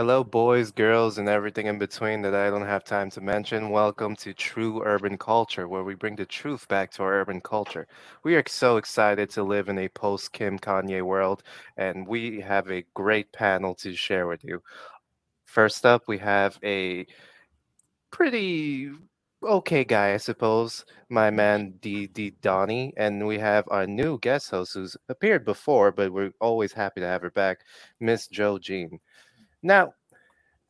Hello, boys, girls, and everything in between that I don't have time to mention. Welcome to True Urban Culture, where we bring the truth back to our urban culture. We are so excited to live in a post Kim Kanye world, and we have a great panel to share with you. First up, we have a pretty okay guy, I suppose, my man D D Donnie, and we have our new guest host who's appeared before, but we're always happy to have her back, Miss Joe Jean. Now,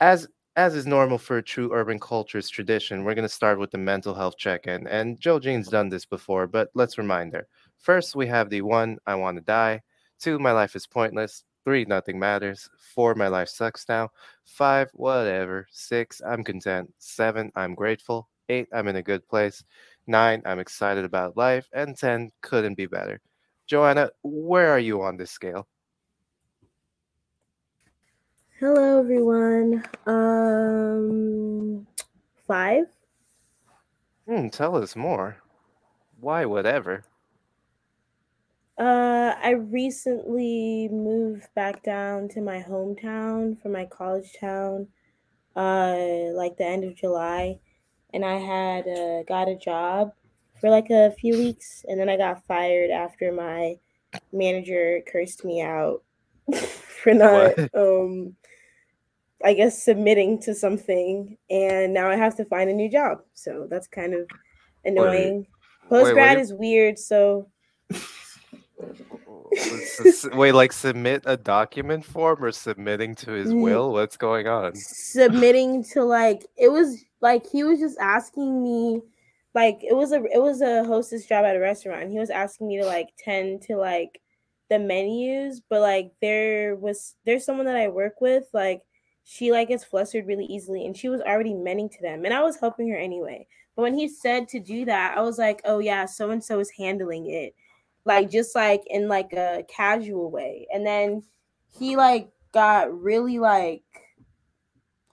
as as is normal for a true urban culture's tradition, we're going to start with the mental health check-in. And Joe Jean's done this before, but let's remind her. First, we have the one, I want to die. Two, my life is pointless. Three, nothing matters. Four, my life sucks now. Five, whatever. Six, I'm content. Seven, I'm grateful. Eight, I'm in a good place. Nine, I'm excited about life. And 10, couldn't be better. Joanna, where are you on this scale? Hello, everyone. Um, five. Hmm, tell us more. Why, whatever? Uh, I recently moved back down to my hometown from my college town, uh, like the end of July, and I had uh, got a job for like a few weeks, and then I got fired after my manager cursed me out for not um I guess submitting to something and now I have to find a new job. So that's kind of annoying. Post grad is weird, so Wait, like submit a document form or submitting to his Mm. will? What's going on? submitting to like it was like he was just asking me like it was a it was a hostess job at a restaurant. He was asking me to like tend to like the menus, but like there was there's someone that I work with like she like gets flustered really easily and she was already mending to them and I was helping her anyway. But when he said to do that, I was like, "Oh yeah, so and so is handling it." Like just like in like a casual way. And then he like got really like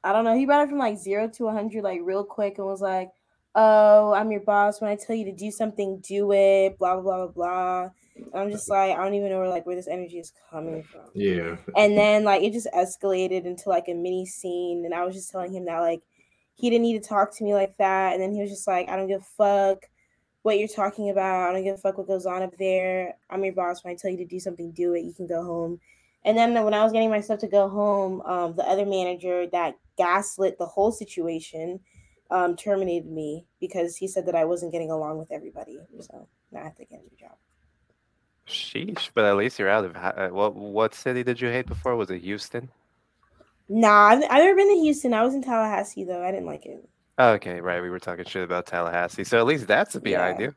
I don't know. He brought it from like zero to 100 like real quick and was like, Oh, I'm your boss. When I tell you to do something, do it. Blah, blah, blah, blah, blah. I'm just like, I don't even know where like where this energy is coming from. Yeah. And then like it just escalated into like a mini scene. And I was just telling him that like he didn't need to talk to me like that. And then he was just like, I don't give a fuck what you're talking about. I don't give a fuck what goes on up there. I'm your boss. When I tell you to do something, do it. You can go home. And then when I was getting myself to go home, um, the other manager that gaslit the whole situation um, terminated me because he said that I wasn't getting along with everybody. So now I have to get a new job. Sheesh, but at least you're out of uh, what what city did you hate before? Was it Houston? Nah, I've, I've never been to Houston. I was in Tallahassee though. I didn't like it. Okay, right. We were talking shit about Tallahassee, so at least that's behind Yeah. you.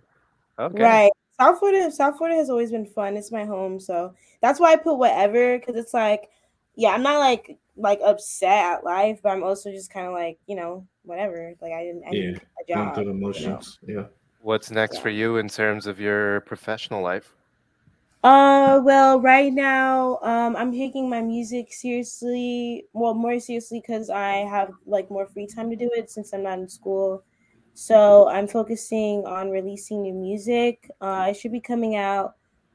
Okay. Right. South Florida, South Florida has always been fun. It's my home, so that's why I put whatever because it's like, yeah, I'm not like like upset at life, but I'm also just kind of like you know whatever. Like I didn't, I Yeah, need a Going job. through the you know? motions. Yeah. What's next Yeah. for you in terms of your professional life? Uh, well, right now, um, I'm taking my music seriously. Well, more seriously because I have like more free time to do it since I'm not in school. So I'm focusing on releasing new music. Uh, I should be coming out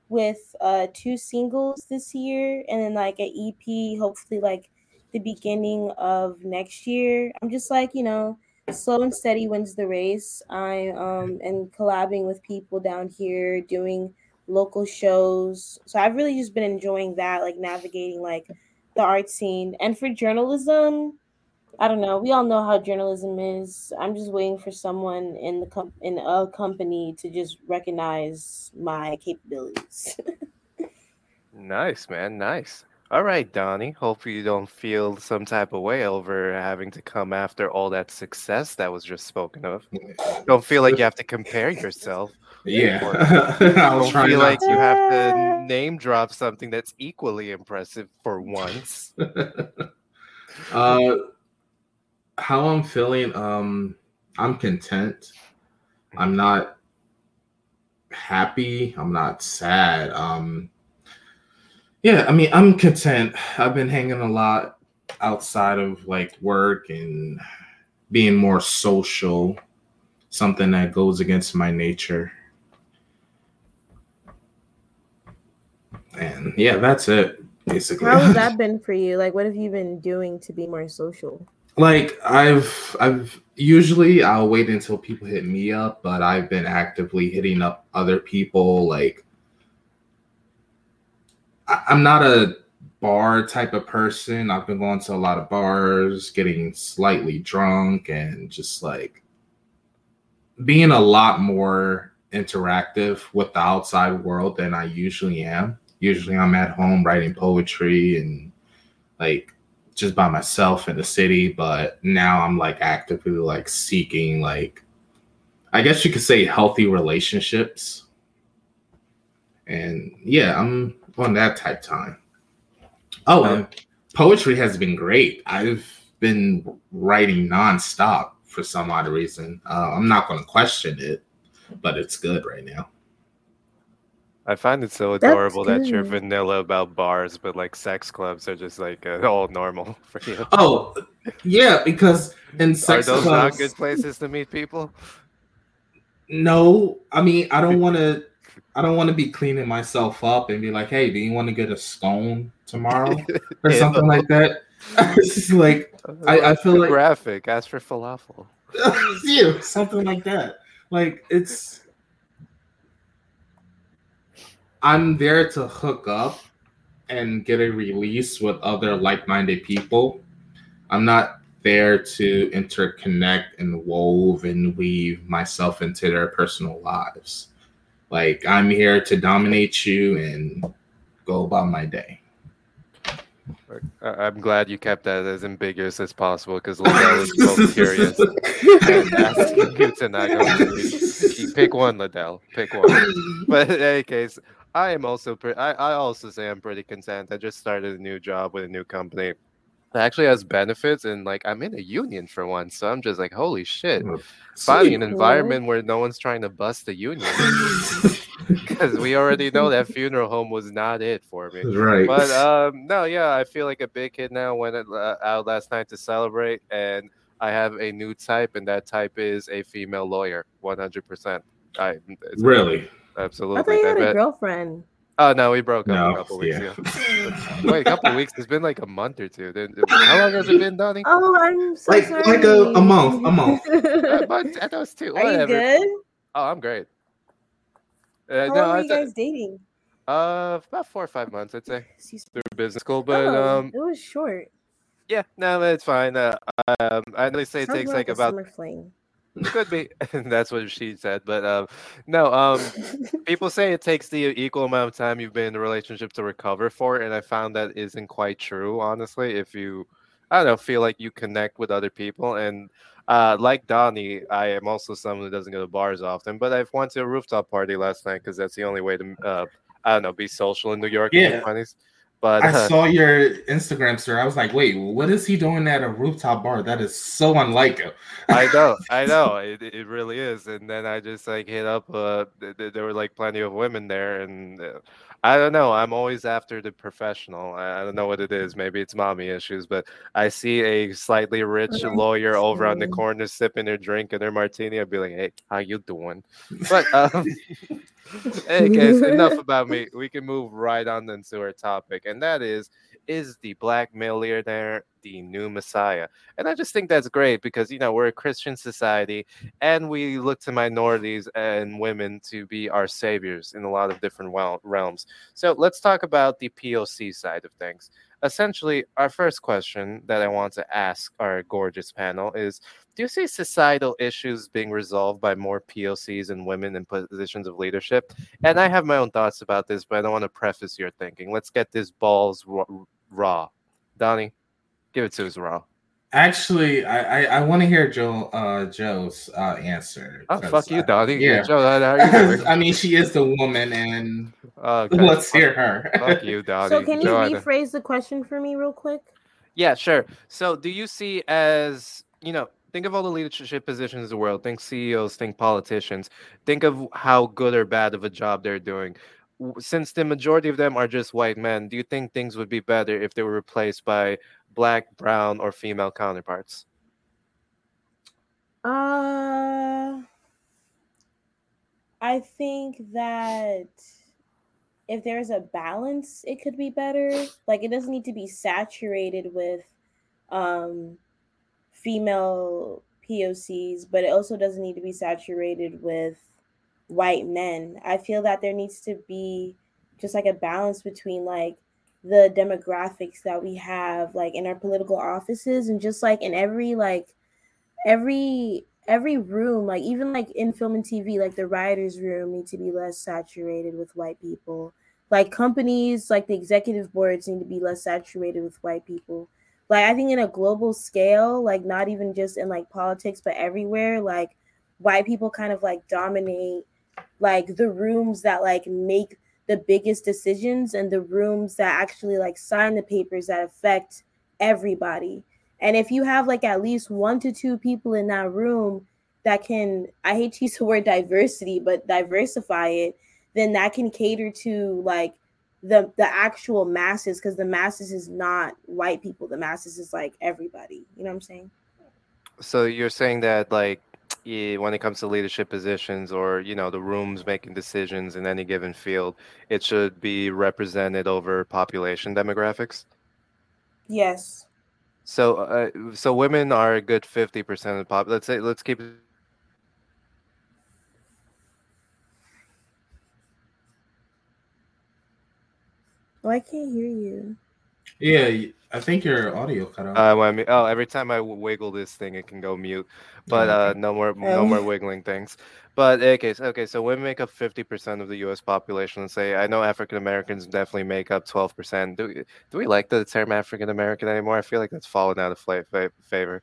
with uh two singles this year, and then like an EP, hopefully like the beginning of next year. I'm just like you know, slow and steady wins the race. I um and collabing with people down here doing local shows. So I've really just been enjoying that, like navigating like the art scene. And for journalism, I don't know. We all know how journalism is. I'm just waiting for someone in the com- in a company to just recognize my capabilities. Nice, man. Nice. All right, Donnie. Hope you don't feel some type of way over having to come after all that success that was just spoken of. Don't feel like you have to compare yourself. Yeah. I was trying feel like you have to name drop something that's equally impressive for once. uh how I'm feeling, um, I'm content. I'm not happy. I'm not sad. Um yeah, I mean I'm content. I've been hanging a lot outside of like work and being more social, something that goes against my nature. And yeah, that's it. basically. How has that been for you? Like, what have you been doing to be more social? like I've I've usually I'll wait until people hit me up, but I've been actively hitting up other people. Like I, I'm not a bar type of person. I've been going to a lot of bars, getting slightly drunk, and just like being a lot more interactive with the outside world than I usually am. Usually I'm at home writing poetry and like just by myself in the city, but now I'm like actively like seeking like I guess you could say healthy relationships. And yeah, I'm on that type time. Oh, and poetry has been great. I've been writing nonstop for some odd reason. Uh, I'm not going to question it, but it's good right now. I find it so adorable that you're vanilla about bars, but like sex clubs are just like uh, all normal for you. Oh, yeah, because in sex are those clubs, not good places to meet people? No, I mean I don't want to. I don't want to be cleaning myself up and be like, "Hey, do you want to get a stone tomorrow or something like that?" it's like I- I feel Too like- graphic. Ask for falafel. yeah, something like that. Like it's I'm there to hook up and get a release with other like-minded people. I'm not there to interconnect and wove and weave myself into their personal lives. Like I'm here to dominate you and go about my day. I'm glad you kept that as ambiguous as possible because Liddell is so curious and asking you to not go. Pick one, Liddell. Pick one. But in any case, I am also pretty. I, I also say I'm pretty content. I just started a new job with a new company. That actually has benefits and like I'm in a union for once, so I'm just like, holy shit! Finally, an environment where no one's trying to bust the union because we already know that funeral home was not it for me. right. But um, no, yeah, I feel like a big kid now. Went uh, out last night to celebrate, and I have a new type, and that type is a female lawyer, one hundred percent. I it's- really? Absolutely. I thought you had a girlfriend. Oh no, we broke up No, a couple weeks ago. Wait, a couple weeks? It's been like a month or two. How long has it been, Donnie? Oh, I'm so Like- sorry. like a- a month, a month. A month? I thought it was two. Are you good? Oh, I'm great. Uh, How no, long were I you thought- guys dating? uh, about four or five months, I'd say, Excuse me. through business school. But Oh, um, it was short. yeah, no, it's fine. Uh, um, I know they say it Sounds takes more like a about summer fling. Could be. That's what she said. But um, no, um, people say it takes the equal amount of time you've been in a relationship to recover for it, and I found that isn't quite true, honestly. If you, I don't know, feel like you connect with other people, and uh, like Donnie, I am also someone who doesn't go to bars often, but I've went to a rooftop party last night because that's the only way to, uh, I don't know, be social in New York in Yeah. the twenties. But I uh, saw your Instagram sir. I was like, wait, what is he doing at a rooftop bar? That is so unlike him. I know, I know, it, it really is. And then I just like hit up. Uh, th- th- there were like plenty of women there, and uh, I don't know. I'm always after the professional. I, I don't know what it is. Maybe it's mommy issues, but I see a slightly rich lawyer over on the corner sipping their drink and their martini. I'd be like, "Hey, how you doing?" But um, hey, guys, enough about me. We can move right on into our topic, and that is is the black millionaire the new messiah? And I just think that's great because you know we're a Christian society, and we look to minorities and women to be our saviors in a lot of different realms. So let's talk about the POC side of things. Essentially, our first question that I want to ask our gorgeous panel is Do you see societal issues being resolved by more POCs and women in positions of leadership? And I have my own thoughts about this, but I don't want to preface your thinking. Let's get this balls raw. Donnie, give it to us raw. Actually, I I, I want to hear Joe uh Joe's uh answer. Oh, 'cause fuck you, I- Donnie. yeah. Joe, how how are you doing? I mean, she is the woman, and Okay. let's hear her. Fuck you, Donnie. so can you Joe, rephrase the question for me real quick? Yeah, sure. So, do you see as you know? Think of all the leadership positions in the world. Think CEOs. Think politicians. Think of how good or bad of a job they're doing. Since the majority of them are just white men, do you think things would be better if they were replaced by black, brown, or female counterparts? Uh, I think that if there's a balance, it could be better. Like it doesn't need to be saturated with um female POCs, but it also doesn't need to be saturated with white men. I feel that there needs to be just like a balance between like the demographics that we have like in our political offices and just like in every like every every room like even like in film and tv like the writers room need to be less saturated with white people like companies like the executive boards need to be less saturated with white people like i think in a global scale like not even just in like politics but everywhere like white people kind of like dominate like the rooms that like make the biggest decisions and the rooms that actually like sign the papers that affect everybody. And if you have like at least one to two people in that room that can i hate to use the word diversity but diversify it then that can cater to like the the actual masses because the masses is not white people. The masses is like everybody. You know what i'm saying? So you're saying that like when it comes to leadership positions or you know the rooms making decisions in any given field it should be represented over population demographics? Yes. So uh, so women are a good 50% of the pop let's say let's keep Oh, I can't hear you. Yeah, I think your audio cut out. Uh, when I, oh, every time I wiggle this thing, it can go mute. But uh, no more, no Oh. more wiggling things. But okay, so, okay, so women make up fifty percent of the U.S. population. Let's say I know African Americans definitely make up twelve percent. Do we- do we like the term African American anymore? I feel like that's fallen out of fla- fa- favor.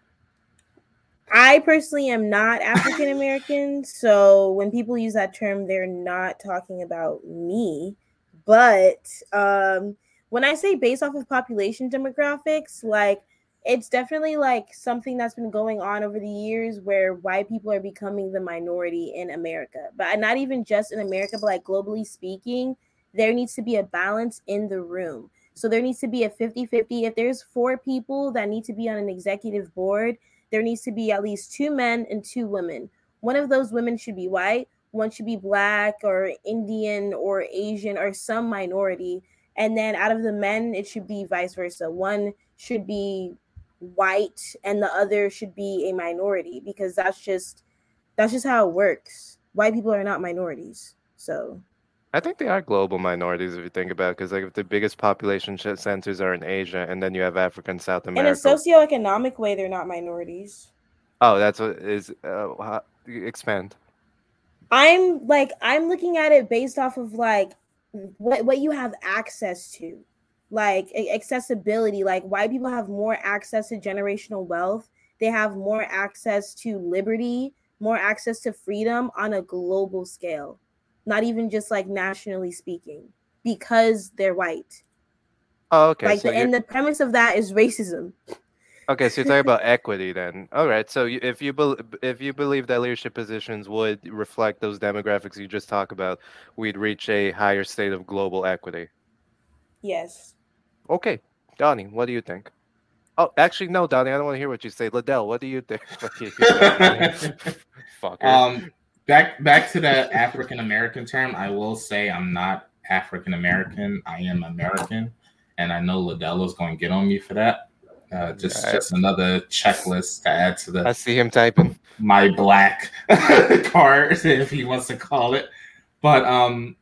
I personally am not African American, so when people use that term, they're not talking about me. But um, when I say based off of population demographics, like it's definitely like something that's been going on over the years where white people are becoming the minority in America. But not even just in America, but like globally speaking, there needs to be a balance in the room. So there needs to be a 50 50. If there's four people that need to be on an executive board, there needs to be at least two men and two women. One of those women should be white, one should be black or Indian or Asian or some minority. And then out of the men, it should be vice versa. One should be white and the other should be a minority because that's just that's just how it works. White people are not minorities. So I think they are global minorities if you think about, it, because like if the biggest population centers are in Asia, and then you have Africa and South America. in a socioeconomic way, they're not minorities. oh, that's what is. Uh, expand. I'm like I'm looking at it based off of like what what you have access to, like accessibility. Like white people have more access to generational wealth. They have more access to liberty, more access to freedom on a global scale, not even just like nationally speaking, because they're white. Oh, okay. like so the, and the premise of that is racism. Okay, so you're talking about equity then. All right. So you, if you bel if you believe that leadership positions would reflect those demographics you just talked about, we'd reach a higher state of global equity. Yes. Okay, Donnie, what do you think? Oh, actually, no, Donnie, I don't want to hear what you say. Liddell, what do you think? What do you think? Fucker. Um, back back to the African American term. I will say I'm not African American. I am American, and I know Liddell is going to get on me for that. Uh, just just another checklist to add to the. I see him typing. my black card, if he wants to call it. But um,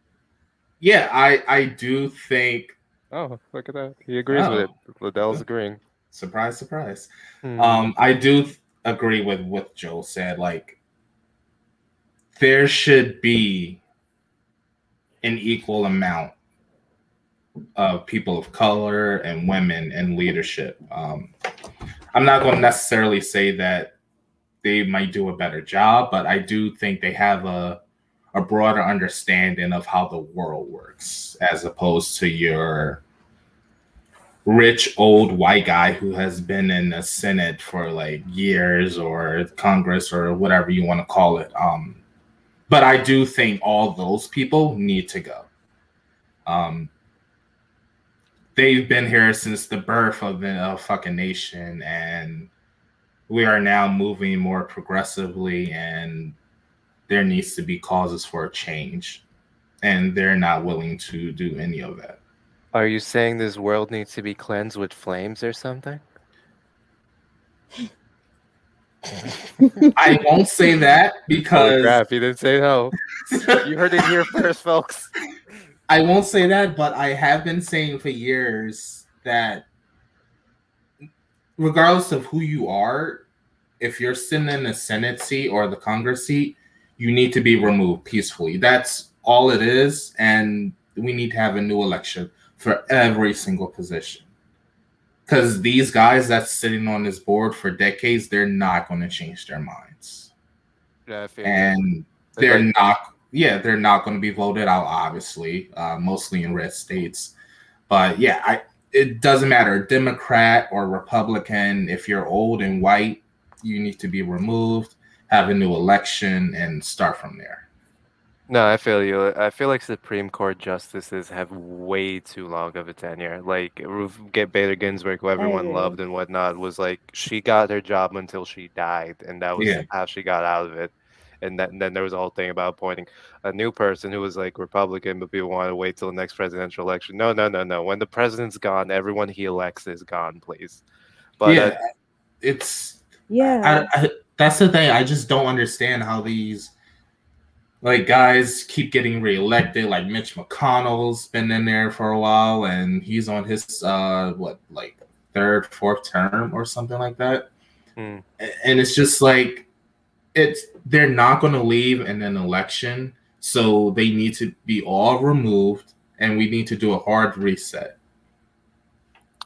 yeah, I I do think. Oh, look at that. He agrees with it. Oh. Liddell's agreeing. Surprise, surprise. Hmm. Um, I do th- agree with what Joe said. Like, there should be an equal amount of people of color and women in leadership. Um, I'm not going to necessarily say that they might do a better job, but I do think they have a a broader understanding of how the world works, as opposed to your rich old white guy who has been in the Senate for like years or Congress or whatever you want to call it. Um, but I do think all those people need to go. Um, they've been here since the birth of the uh, fucking nation, and we are now moving more progressively, and there needs to be causes for a change. and they're not willing to do any of that. Are you saying this world needs to be cleansed with flames or something? I won't say that because Holy crap, you didn't say no. you heard it here first, folks. I won't say that, but I have been saying for years that regardless of who you are, if you're sitting in the Senate seat or the Congress seat, you need to be removed peacefully. That's all it is. And we need to have a new election for every single position. Because these guys that's sitting on this board for decades, they're not going to change their minds. Yeah, and they're not yeah they're not going to be voted out obviously uh, mostly in red states but yeah i it doesn't matter democrat or republican if you're old and white you need to be removed have a new election and start from there No, I feel you. I feel like Supreme Court justices have way too long of a tenure. Like Ruth Get Bader Ginsburg, who everyone agree. loved and whatnot, was like she got her job until she died, and that was Yeah. how she got out of it. And, that, and then there was a whole thing about appointing a new person who was like Republican, but people wanted to wait till the next presidential election. No, no, no, no. When the president's gone, everyone he elects is gone, please. But yeah uh, it's Yeah. I, I, that's the thing. I just don't understand how these like guys keep getting reelected. Like Mitch McConnell's been in there for a while, and he's on his uh what like third, fourth term or something like that. A- And it's just like it's they're not going to leave in an election, so they need to be all removed, and we need to do a hard reset.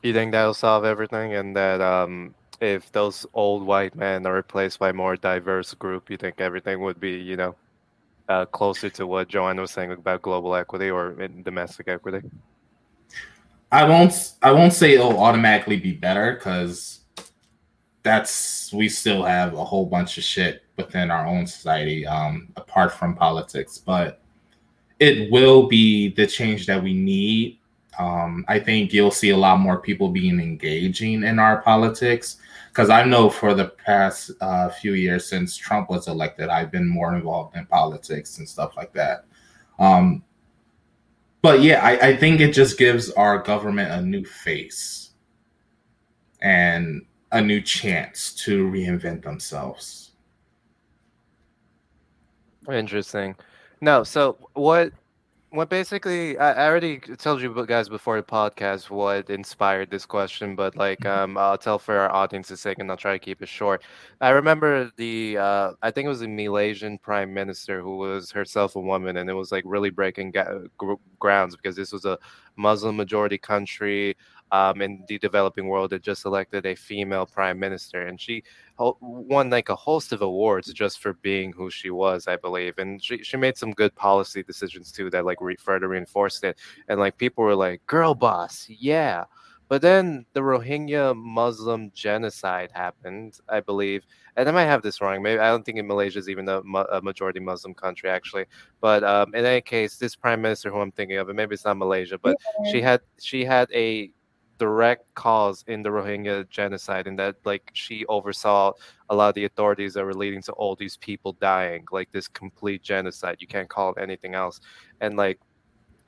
You think that'll solve everything, and that um, if those old white men are replaced by more diverse group, you think everything would be, you know, uh, closer to what Joanne was saying about global equity or domestic equity? I won't. I won't say it'll automatically be better because that's we still have a whole bunch of shit within our own society, um, apart from politics. But it will be the change that we need. Um, I think you'll see a lot more people being engaging in our politics because I know for the past uh, few years since Trump was elected, I've been more involved in politics and stuff like that. Um, but yeah, I, I think it just gives our government a new face and a new chance to reinvent themselves. Interesting. No, so what? What basically, I I already told you guys before the podcast what inspired this question, but like, um, I'll tell for our audience's sake, and I'll try to keep it short. I remember the, uh, I think it was the Malaysian prime minister who was herself a woman, and it was like really breaking ga- gr- grounds because this was a Muslim majority country um, in the developing world that just elected a female prime minister, and she won like a host of awards just for being who she was, I believe. And she, she made some good policy decisions too that like re- further reinforced it. And like people were like, girl boss, yeah. But then the Rohingya Muslim genocide happened, I believe. And I might have this wrong. Maybe I don't think in Malaysia is even a, a majority Muslim country, actually. But um, in any case, this prime minister who I'm thinking of, and maybe it's not Malaysia, but she had she had a direct cause in the Rohingya genocide, and that like she oversaw a lot of the authorities that were leading to all these people dying, like this complete genocide. You can't call it anything else. And like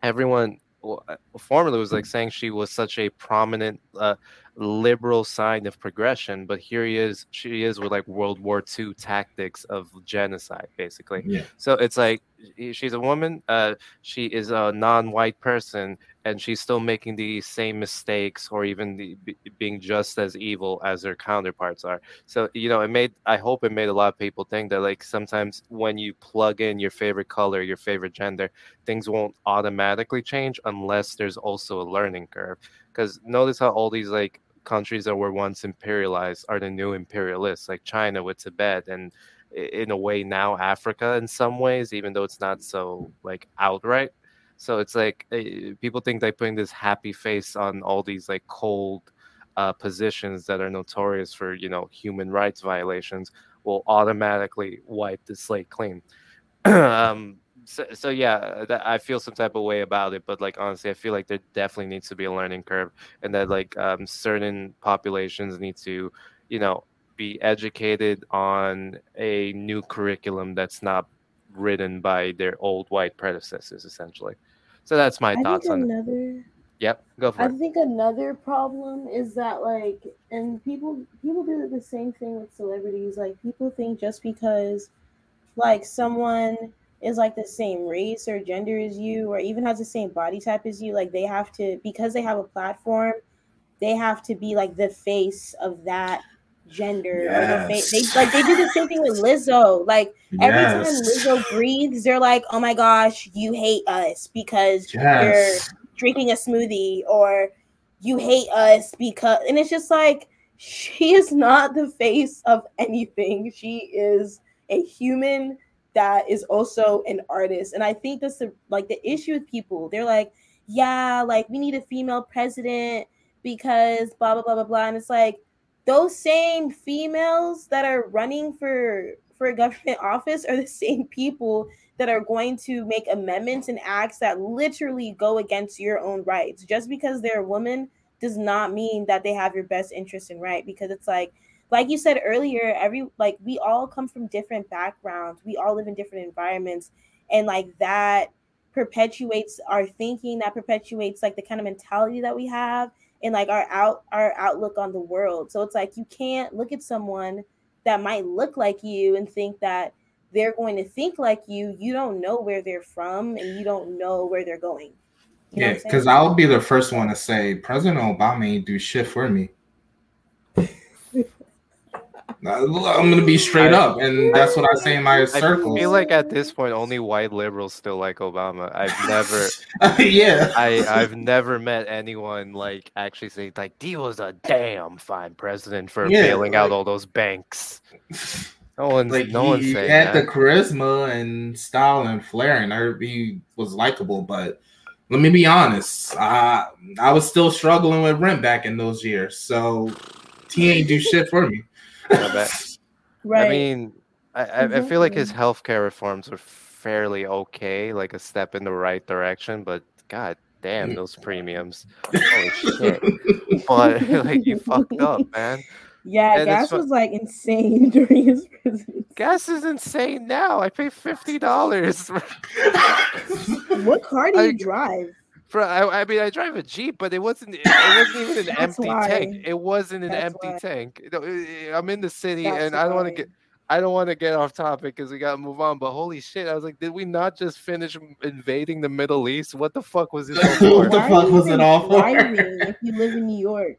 everyone well, uh, formerly was like saying she was such a prominent uh, liberal sign of progression, but here he is, she is with like World War II tactics of genocide, basically. Yeah. So it's like she's a woman, uh, she is a non-white person, and she's still making the same mistakes or even the, be, being just as evil as her counterparts are. So you know, it made I hope it made a lot of people think that like sometimes when you plug in your favorite color, your favorite gender, things won't automatically change unless there's also a learning curve. Because notice how all these like countries that were once imperialized are the new imperialists, like China with Tibet and in a way now Africa in some ways, even though it's not so like outright. So it's like eh, people think they're putting this happy face on all these like cold uh, positions that are notorious for you know human rights violations will automatically wipe the slate clean. um, so, so yeah, that, I feel some type of way about it, but like honestly, I feel like there definitely needs to be a learning curve, and that like um, certain populations need to, you know, be educated on a new curriculum that's not ridden by their old white predecessors, essentially. So that's my I thoughts on it. another Yep, go for I it. I think another problem is that like and people people do the same thing with celebrities. Like people think just because like someone is like the same race or gender as you or even has the same body type as you, like they have to because they have a platform, they have to be like the face of that gender face they like they do the same thing with Lizzo. Like every time Lizzo breathes, they're like, "Oh my gosh, you hate us because Yes. you're drinking a smoothie," or "You hate us because," and it's just like she is not the face of anything. She is a human that is also an artist, and I think that's the like the issue with people. They're like, "Yeah, like we need a female president because blah blah blah blah blah," and it's like those same females that are running for for government office are the same people that are going to make amendments and acts that literally go against your own rights. Just because they're a woman does not mean that they have your best interest in right because it's like like you said earlier every like we all come from different backgrounds. We all live in different environments. And like that perpetuates our thinking that perpetuates like the kind of mentality that we have and like our out our outlook on the world. So it's like you can't look at someone that might look like you and think that they're going to think like you. You don't know where they're from and you don't know where they're going. You know Yeah, what I'm saying? because I'll be the first one to say President Obama ain't do shit for me. I'm gonna be straight I- up, and that's what I say in my circle. I circles. feel like at this point, only white liberals still like Obama. I've never, uh, yeah. I, I've never met anyone like actually saying like he was a damn fine president for Yeah, bailing out all those banks. No one's, like no one's he saying had that. the charisma and style and flair, and he was likable. But let me be honest, I I was still struggling with rent back in those years, so he ain't do shit for me. I bet. right. I mean, I, I, I feel like his mm-hmm. healthcare reforms are fairly okay, like a step in the right direction. But god damn, those premiums! Holy shit! But like you fucked up, man. yeah, and gas was like insane during his presidency. Gas is insane now. I pay fifty dollars What car do I- you drive? For. I, I mean, I drive a Jeep, but it wasn't. It wasn't even an empty why. tank. It wasn't an That's empty why. tank. I- eh, eh, I'm in the city, That's and I don't want to get. I don't want to get off topic because we gotta move on. But holy shit, I was like, did we not just finish invading the Middle East? What the fuck was this What for? the fuck was it even all for? driving if you live in New York?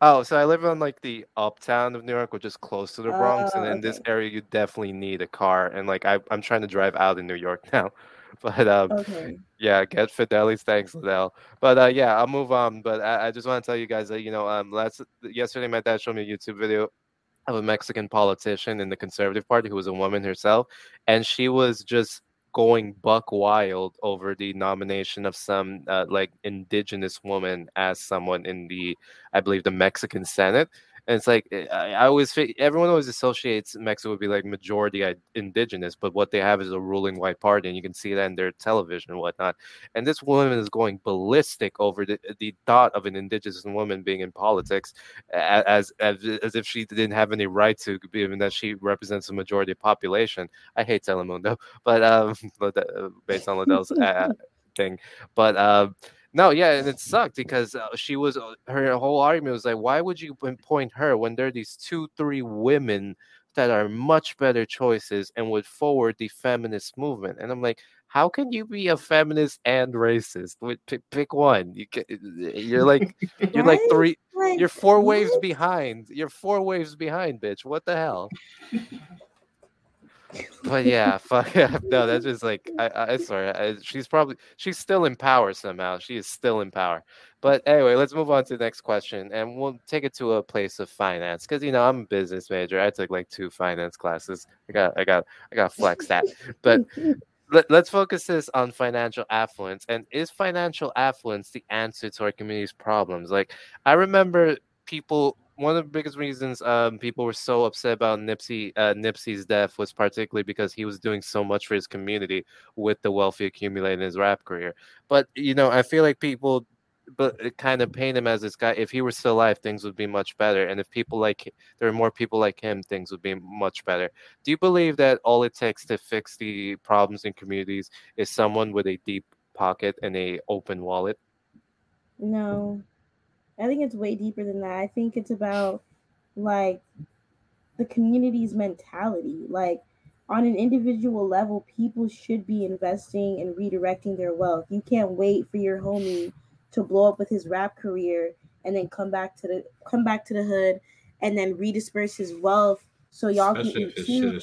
Oh, so I live on like the uptown of New York, which is close to the Bronx, and Oh, in this area, you definitely need a car. And like, I, I'm trying to drive out in New York now, but um, Okay. yeah, get Fidelis. Thanks, Liddell. But uh, yeah, I'll move on. But I, I just want to tell you guys that you know, um, last yesterday, my dad showed me a YouTube video of a Mexican politician in the Conservative Party who was a woman herself, and she was just going buck wild over the nomination of some uh, like indigenous woman as someone in the, I believe, the Mexican Senate. And it's like eh, I, always everyone always associates Mexico would be like majority indigenous, but what they have is a ruling white party, and you can see that in their television and whatnot. And this woman is going ballistic over the, the thought of an indigenous woman being in politics, as as as if she didn't have any right to, given that she represents a majority population. I hate Telemundo, but um, uh, based on Liddell's uh, thing, but um. No, yeah, and it sucked because uh, she was uh, her whole argument was like, why would you pinpoint her when there are these two, three women that are much better choices and would forward the feminist movement? And I'm like, how can you be a feminist and racist? Pick, pick one. You ca- you're like you're like three, Like, you're four waves behind. You're four waves behind, bitch. What the hell? But yeah, fuck yeah. No, that's just like I, I swear, I, she's probably she's still in power somehow. She is still in power. But anyway, let's move on to the next question, and we'll take it to a place of finance because you know I'm a business major. I took like two finance classes. I got I got I got flex that. But let, let's focus this on financial affluence. And is financial affluence the answer to our community's problems? Like I remember people one of the biggest reasons um, people were so upset about Nipsey uh, Nipsey's death was particularly because he was doing so much for his community with the wealth he accumulated in his rap career. But you know, I feel like people but kind of paint him as this guy. If he were still alive, things would be much better. And if people like there are more people like him, things would be much better. Do you believe that all it takes to fix the problems in communities is someone with a deep pocket and a open wallet? No, I think it's way deeper than that. I think it's about like the community's mentality. Like on an individual level, people should be investing and redirecting their wealth. You can't wait for your homie to blow up with his rap career and then come back to the come back to the hood and then redisperse his wealth so y'all Especially can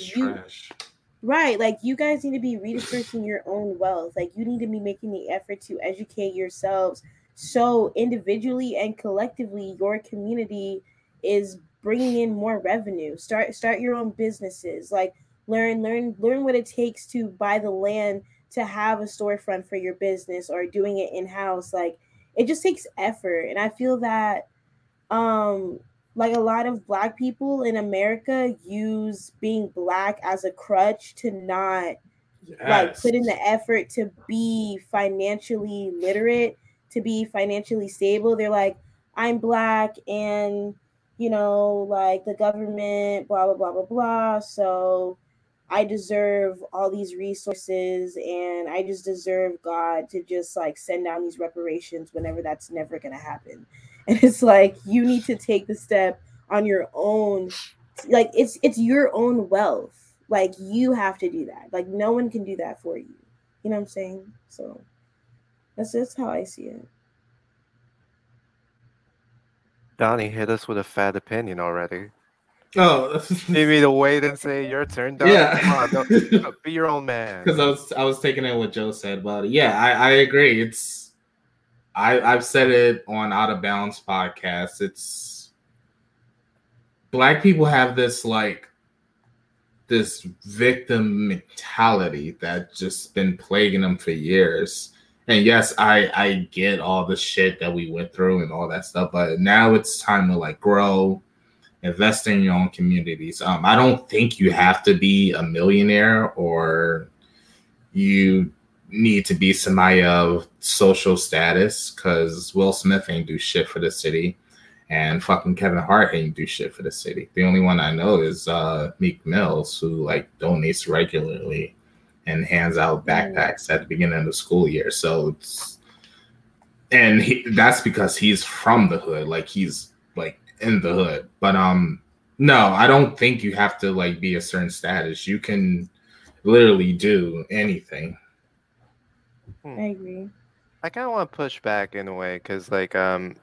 Right, like you guys need to be redispersing your own wealth. Like you need to be making the effort to educate yourselves so individually and collectively your community is bringing in more revenue. Start start your own businesses. Like learn learn learn what it takes to buy the land to have a storefront for your business or doing it in house. Like it just takes effort, and I feel that um like a lot of black people in America use being black as a crutch to not yes. like put in the effort to be financially literate, to be financially stable. They're like, I'm black and you know, like the government, blah blah blah blah blah. So I deserve all these resources and I just deserve God to just like send down these reparations whenever that's never to happen. And it's like you need to take the step on your own like it's it's your own wealth. Like you have to do that. Like no one can do that for you. You know what I'm saying? So that's just how I see it. Donnie hit us with a fat opinion already. Oh, you need to wait and say your turn. Donnie. Yeah, Come on, be your own man. Because I was I was taking in what Joe said but. Yeah, I, I agree. It's I I've said it on Out of Bounds podcast. It's black people have this like this victim mentality that just been plaguing them for years and yes, I I get all the shit that we went through and all that stuff, but now it's time to like grow, invest in your own communities. Um, I don't think you have to be a millionaire or you need to be somebody of social status because Will Smith ain't do shit for the city and fucking Kevin Hart ain't do shit for the city. The only one I know is uh Meek Mills who like donates regularly and hands out backpacks at the beginning of the school year. So it's and he, that's because he's from the hood, like he's like in the hood. But um, no, I don't think you have to like be a certain status. You can literally do anything. Hmm. I agree. I kind of want to push back in a way because like um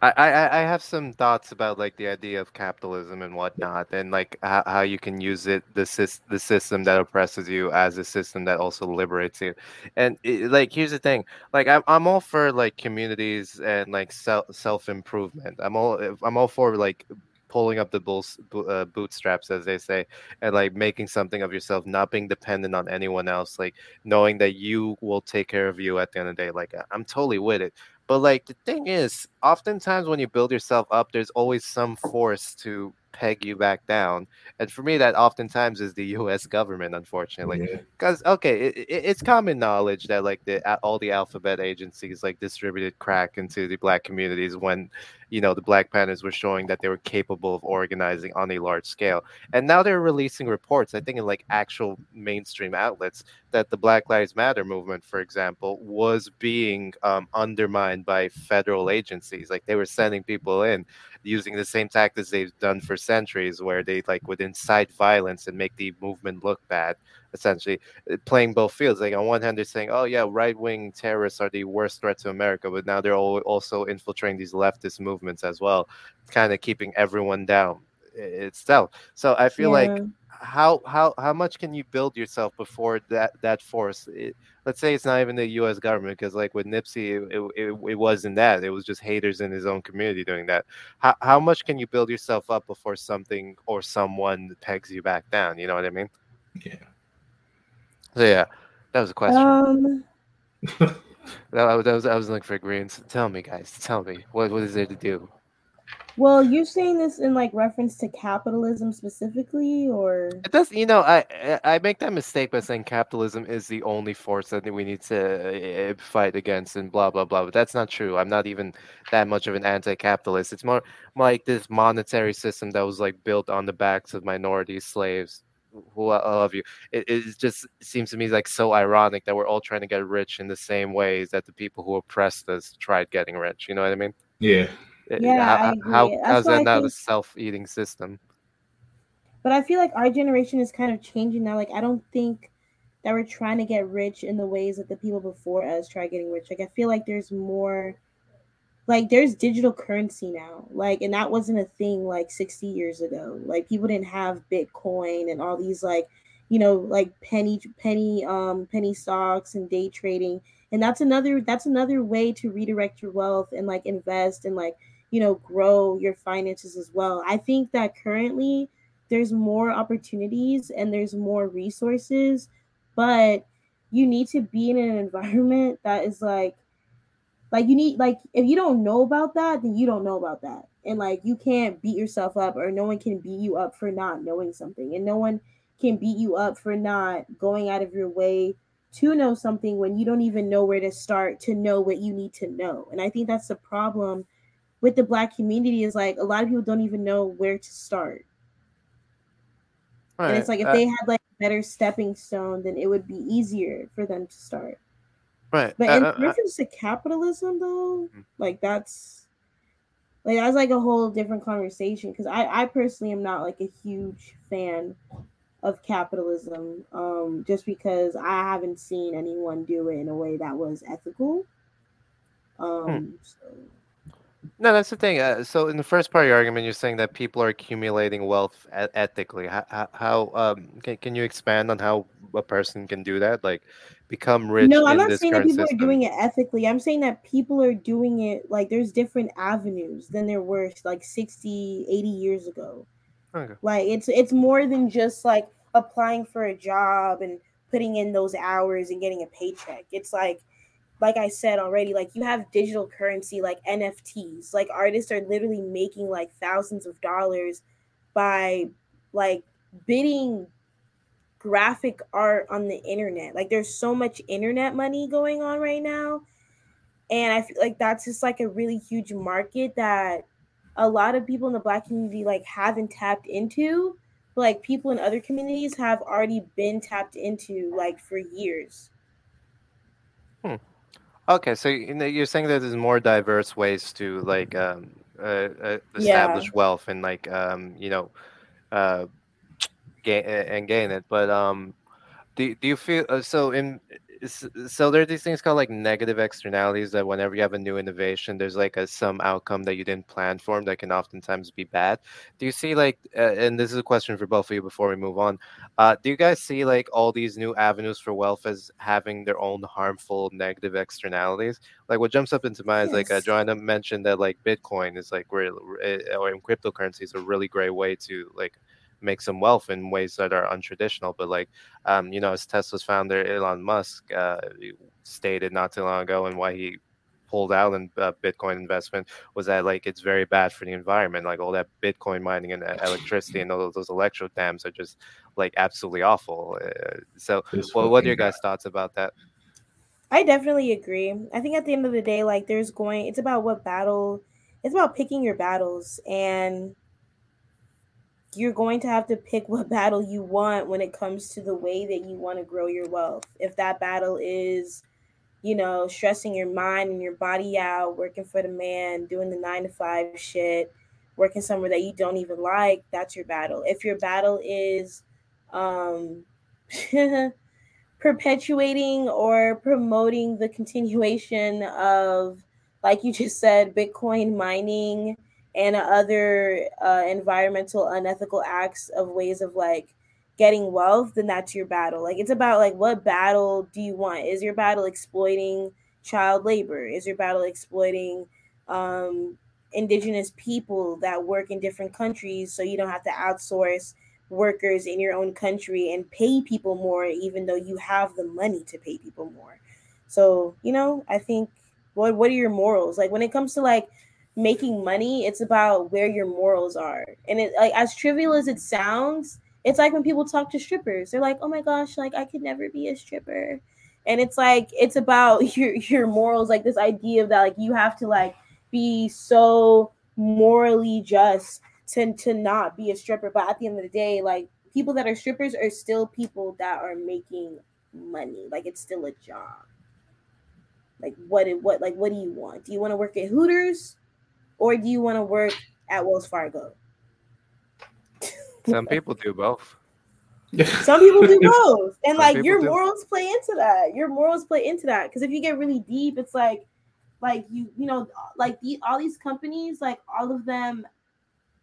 I, I I have some thoughts about like the idea of capitalism and whatnot, and like how, how you can use it the sys- the system that oppresses you as a system that also liberates you, and it, like here's the thing, like I'm I'm all for like communities and like self self improvement. I'm all I'm all for like pulling up the bulls, uh, bootstraps, as they say, and like making something of yourself, not being dependent on anyone else, like knowing that you will take care of you at the end of the day. Like I'm totally with it. But like the thing is, oftentimes when you build yourself up, there's always some force to peg you back down. And for me, that oftentimes is the U.S. government, unfortunately, because yeah. okay, it, it, it's common knowledge that like the all the alphabet agencies like distributed crack into the black communities when you know the Black Panthers were showing that they were capable of organizing on a large scale. And now they're releasing reports, I think, in like actual mainstream outlets, that the Black Lives Matter movement, for example, was being um, undermined by federal agencies. Like they were sending people in using the same tactics they've done for centuries, where they like would incite violence and make the movement look bad. Essentially, uh, playing both fields. Like on one hand, they're saying, "Oh yeah, right-wing terrorists are the worst threat to America," but now they're also infiltrating these leftist movements as well, kind of keeping everyone down itself. So I feel yeah. like how how how much can you build yourself before that that force it, let's say it's not even the us government because like with nipsey it, it, it, wasn't that it was just haters in his own community doing that how, how much can you build yourself up before something or someone pegs you back down you know what i mean yeah so yeah that was a question um... that, that was, I was looking for greens. Tell me, guys. Tell me what what is there to do? Well, you're saying this in like reference to capitalism specifically, or It does, you know, I I I make that mistake by saying capitalism is the only force that we need to uh, fight against and blah blah blah. But that's not true. I'm not even that much of an anti-capitalist. It's more like this monetary system that was like built on the backs of minority slaves. Who I love you. It, it just seems to me like so ironic that we're all trying to get rich in the same ways that the people who oppressed us tried getting rich. You know what I mean? Yeah. Uh, Yeah, How, I how, agree. how- how's that not a self-eating system? but I feel like our generation is kind of changing now. Like I don't think that we're trying to get rich in the ways that the people before us try getting rich. Like I feel like there's more like there's digital currency now. Like and that wasn't a thing like 60 years ago. Like people didn't have Bitcoin and all these like you know like penny penny um penny stocks and day trading. And that's another that's another way to redirect your wealth and like invest and like you know grow your finances as well. I think that currently there's more opportunities and there's more resources, but you need to be in an environment that is like like you need like if you don't know about that, then you don't know about that. And like you can't beat yourself up or no one can beat you up for not knowing something. And no one can beat you up for not going out of your way to know something when you don't even know where to start to know what you need to know. And I think that's the problem with the black community is like a lot of people don't even know where to start. And it's like if uh, they had like better stepping stone, then it would be easier for them to start. Right. But uh, in uh, uh, reference to capitalism, though, Mhm. like that's like that's like a whole different conversation. Because I, I personally am not like a huge fan of capitalism, um, just because I haven't seen anyone do it in a way that was ethical. Um, so, No, that's the thing. Uh, so, in the first part of your argument, you're saying that people are accumulating wealth e- ethically. How, how, um, can, can you expand on how a person can do that? Like, become rich no, I'm not saying that people system? are doing it ethically. I'm saying that people are doing it like there's different avenues than there were like 60, 80 years ago. Okay. Like it's it's more than just like applying for a job and putting in those hours and getting a paycheck. It's like like I said already, like you have digital currency like NFTs. Like artists are literally making like thousands of dollars by like bidding graphic art on the internet. Like there's so much internet money going on right now. And I feel like that's just like a really huge market that a lot of people in the black community like haven't tapped into. But, like people in other communities have already been tapped into like for years. Okay, so you're saying that there's more diverse ways to like um, uh, uh, Yeah. establish wealth and like um, you know uh, gain and gain it. But um, do do you feel uh, so in so there are these things called like negative externalities that whenever you have a new innovation, there's like a some outcome that you didn't plan for that can oftentimes be bad. Do you see like uh, and this is a question for both of you before we move on. Uh, do you guys see like all these new avenues for wealth as having their own harmful negative externalities? Like what jumps up into mind is like uh, Yes. Joanna mentioned that like Bitcoin is like real uh, or in cryptocurrency is a really great way to like make some wealth in ways that are untraditional. But like um, you know, as Tesla's founder Elon Musk uh, stated not too long ago, and why he pulled out in uh, Bitcoin investment was that like it's very bad for the environment. Like all that Bitcoin mining and uh, electricity and all of those electro dams are just like absolutely awful. Uh, so, well, what are your guy. guys' thoughts about that? I definitely agree. I think at the end of the day, like there's going it's about what battle it's about picking your battles and you're going to have to pick what battle you want when it comes to the way that you want to grow your wealth. If that battle is, you know, stressing your mind and your body out, working for the man, doing the nine to five shit, working somewhere that you don't even like, that's your battle. If your battle is um perpetuating or promoting the continuation of like you just said bitcoin mining and other uh, environmental unethical acts of ways of like getting wealth then that's your battle. Like it's about like what battle do you want? Is your battle exploiting child labor? Is your battle exploiting um, indigenous people that work in different countries so you don't have to outsource workers in your own country and pay people more even though you have the money to pay people more? So you know i think what what are your morals? Like when it comes to like making money. It's about where your morals are. And it like as trivial as it sounds, it's like when people talk to strippers. They're like, "Oh my gosh, like I could never be a stripper." And it's like it's about your your morals, like this idea of that like you have to like be so morally just to to not be a stripper. But at the end of the day, like people that are strippers are still people that are making money. Like it's still a job. Like what what like what do you want? Do you want to work at Hooters or do you want to work at Wells Fargo? Some people do both. Some people do both. And Some like your do. morals play into that. Your morals play into that. Because if you get really deep, it's like like you you know like the all these companies like all of them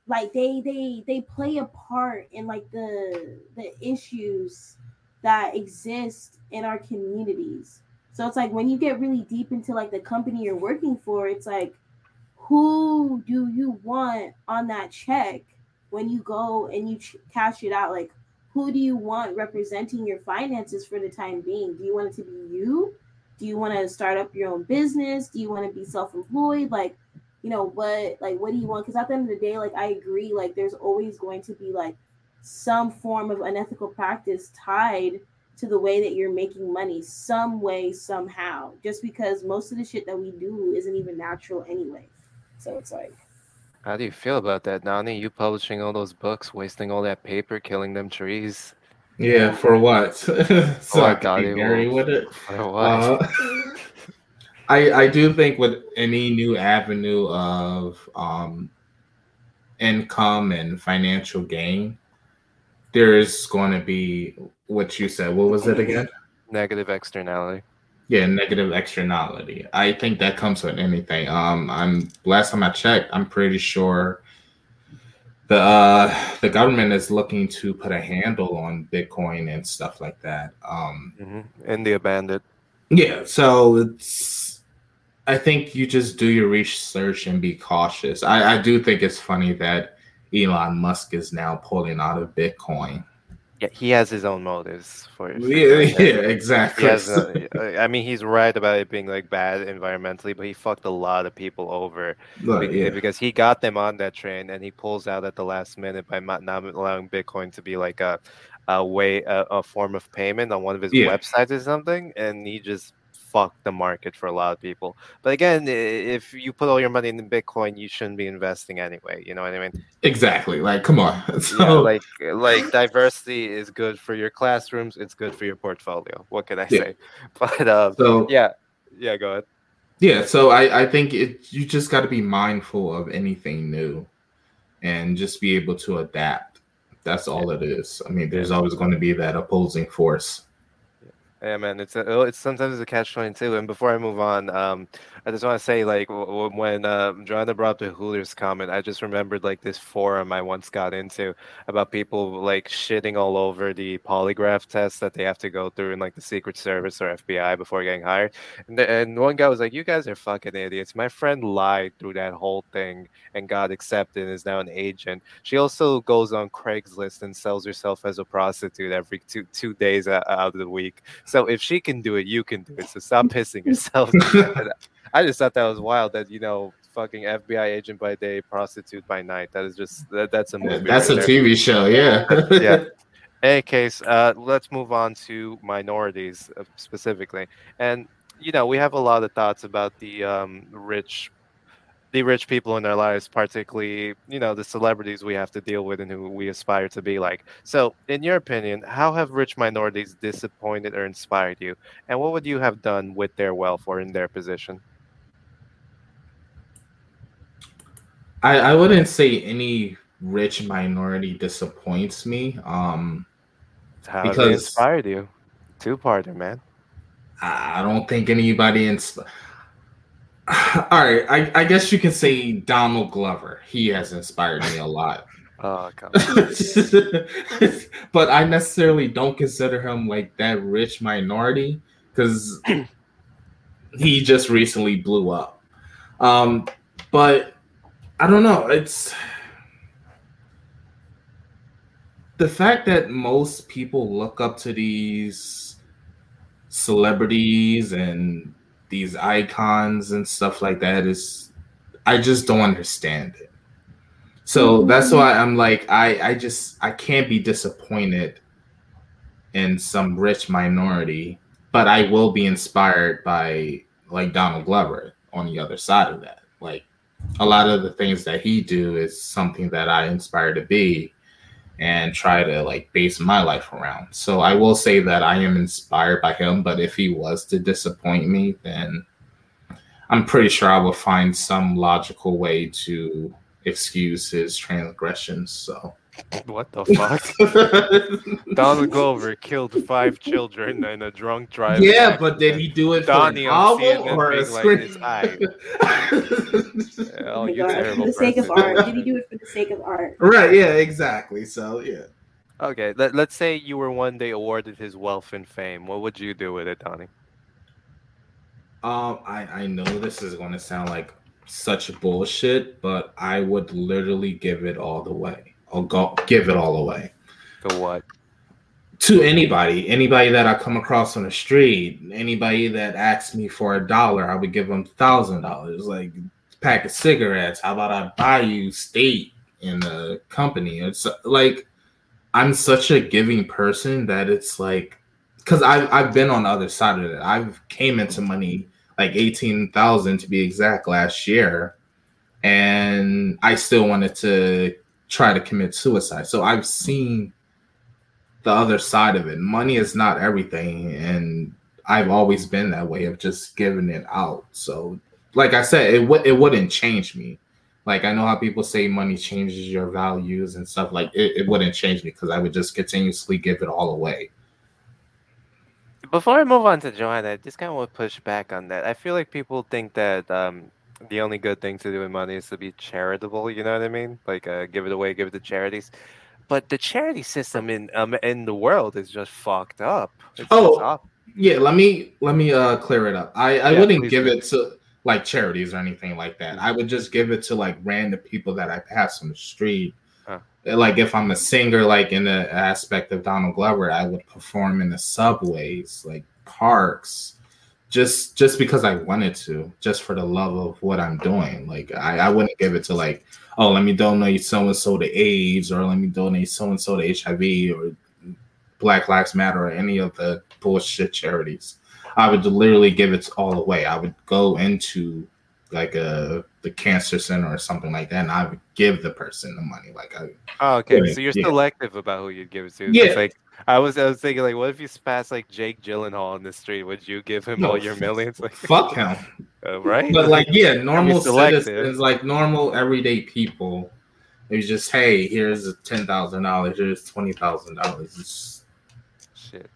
like they they they play a part in like the the issues that exist in our communities so it's like when you get really deep into like the company you're working for it's like who do you want on that check when you go and you ch- cash it out? Like who do you want representing your finances for the time being? Do you want it to be you? Do you want to start up your own business? Do you want to be self-employed? Like you know what like what do you want? Because at the end of the day like i agree like there's always going to be like some form of unethical practice tied to the way that you're making money some way somehow just because most of the shit that we do isn't even natural anyway so it's like How do you feel about that, Nani? You publishing all those books, wasting all that paper, killing them trees. Yeah, for what? so Oh, I got it be with it. For what? Uh, I I do think with any new avenue of um, income and financial gain, there is going to be what you said. What was it again? Negative externality. Yeah, negative externality. I think that comes with anything. Um, I'm last time I checked, I'm pretty sure the uh, the government is looking to put a handle on Bitcoin and stuff like that. Um, hmm India banned it. yeah, so it's. I think you just do your research and be cautious. I, I do think it's funny that Elon Musk is now pulling out of Bitcoin. Yeah, he has his own motives for it. Yeah, yeah, exactly. has, uh, I mean, he's right about it being like bad environmentally, but he fucked a lot of people over Look, be- yeah. because he got them on that train and he pulls out at the last minute by not not allowing Bitcoin to be like a a way a, a form of payment on one of his Yeah. websites or something, and he just fucked the market for a lot of people. But again, if you put all your money in Bitcoin, you shouldn't be investing anyway. You know what I mean? Exactly. Like, come on. So, yeah, like like diversity is good for your classrooms. It's good for your portfolio. What can I Yeah. say? But um, so yeah, yeah. Go ahead. Yeah, so I, I think it you just got to be mindful of anything new and just be able to adapt. That's all it is. I mean, there's always going to be that opposing force. Yeah, man, it's a, it's sometimes a catch twenty two. And before I move on, um, I just want to say, like, w- when uh, Joanna brought up the Hooters comment, I just remembered like this forum I once got into about people like shitting all over the polygraph test that they have to go through in like the Secret Service or FBI before getting hired. And, and one guy was like, "You guys are fucking idiots." My friend lied through that whole thing and got accepted and is now an agent. She also goes on Craigslist and sells herself as a prostitute every two two days out of the week. So if she can do it, you can do it. So stop pissing yourself. I just thought that was wild. That you know, fucking FBI agent by day, prostitute by night. That is just that, that's a movie. That's right a there. TV show, yeah. Yeah. any case, uh, let's move on to minorities uh, specifically. And you know, we have a lot of thoughts about the um, rich, the rich people in their lives, particularly you know the celebrities we have to deal with and who we aspire to be like. So, in your opinion, how have rich minorities disappointed or inspired you, and what would you have done with their wealth or in their position? I, I wouldn't say any rich minority disappoints me. Um, How Because- inspired you? Two parter, man. I don't think anybody in. All right, I, I guess you can say Donald Glover. He has inspired me a lot. Oh, but I necessarily don't consider him like that rich minority because he just recently blew up. Um, but I don't know. It's the fact that most people look up to these celebrities and these icons and stuff like that is I just don't understand it. So mm-hmm. that's why I'm like, I, I just I can't be disappointed in some rich minority, but I will be inspired by like Donald Glover on the other side of that. Like a lot of the things that he do is something that I inspire to be and try to like base my life around. So I will say that I am inspired by him, but if he was to disappoint me, then I'm pretty sure I will find some logical way to excuse his transgressions. So what the fuck? Donald Glover killed five children in a drunk drive. Yeah, but did he do it Donnie for an album or a screen? Like, oh, you terrible. For the sake of art. Did he do it for the sake of art? Right. Yeah. Exactly. So yeah. Okay. Let, let's say you were one day awarded his wealth and fame. What would you do with it, Donnie? Um, I I know this is going to sound like such bullshit, but I would literally give it all the way. I'll go give it all away. To what? To anybody, anybody that I come across on the street, anybody that asks me for a dollar, I would give them thousand dollars. Like pack of cigarettes. How about I buy you state in the company? It's like I'm such a giving person that it's like because I've I've been on the other side of it. I've came into money like eighteen thousand to be exact last year, and I still wanted to try to commit suicide. So I've seen the other side of it. Money is not everything, and I've always been that way of just giving it out. So, like I said, it would it wouldn't change me. Like I know how people say money changes your values and stuff. Like it, it wouldn't change me because I would just continuously give it all away. Before I move on to Joanna, I just kind of want to push back on that. I feel like people think that um, the only good thing to do with money is to be charitable. You know what I mean? Like uh, give it away, give it to charities. But the charity system in um in the world is just fucked up. It's oh, yeah. Let me let me uh clear it up. I I yeah, wouldn't give do. it to like charities or anything like that. I would just give it to like random people that I pass on the street. Huh. Like if I'm a singer, like in the aspect of Donald Glover, I would perform in the subways, like parks just just because I wanted to, just for the love of what I'm doing. Like I, I wouldn't give it to like, oh, let me donate so and so to AIDS or let me donate so and so to HIV or Black Lives Matter or any of the bullshit charities. I would literally give it all away. I would go into like a the cancer center or something like that, and I would give the person the money. Like I. Oh, okay. So you're yeah. selective about who you'd give it to. Yeah. like I was I was thinking like, what if you pass like Jake Gyllenhaal on the street? Would you give him no, all your millions? Like, fuck him. Uh, right. But like, yeah, normal citizens, like normal everyday people. It's just, hey, here's ten thousand dollars. Here's twenty thousand dollars. Shit.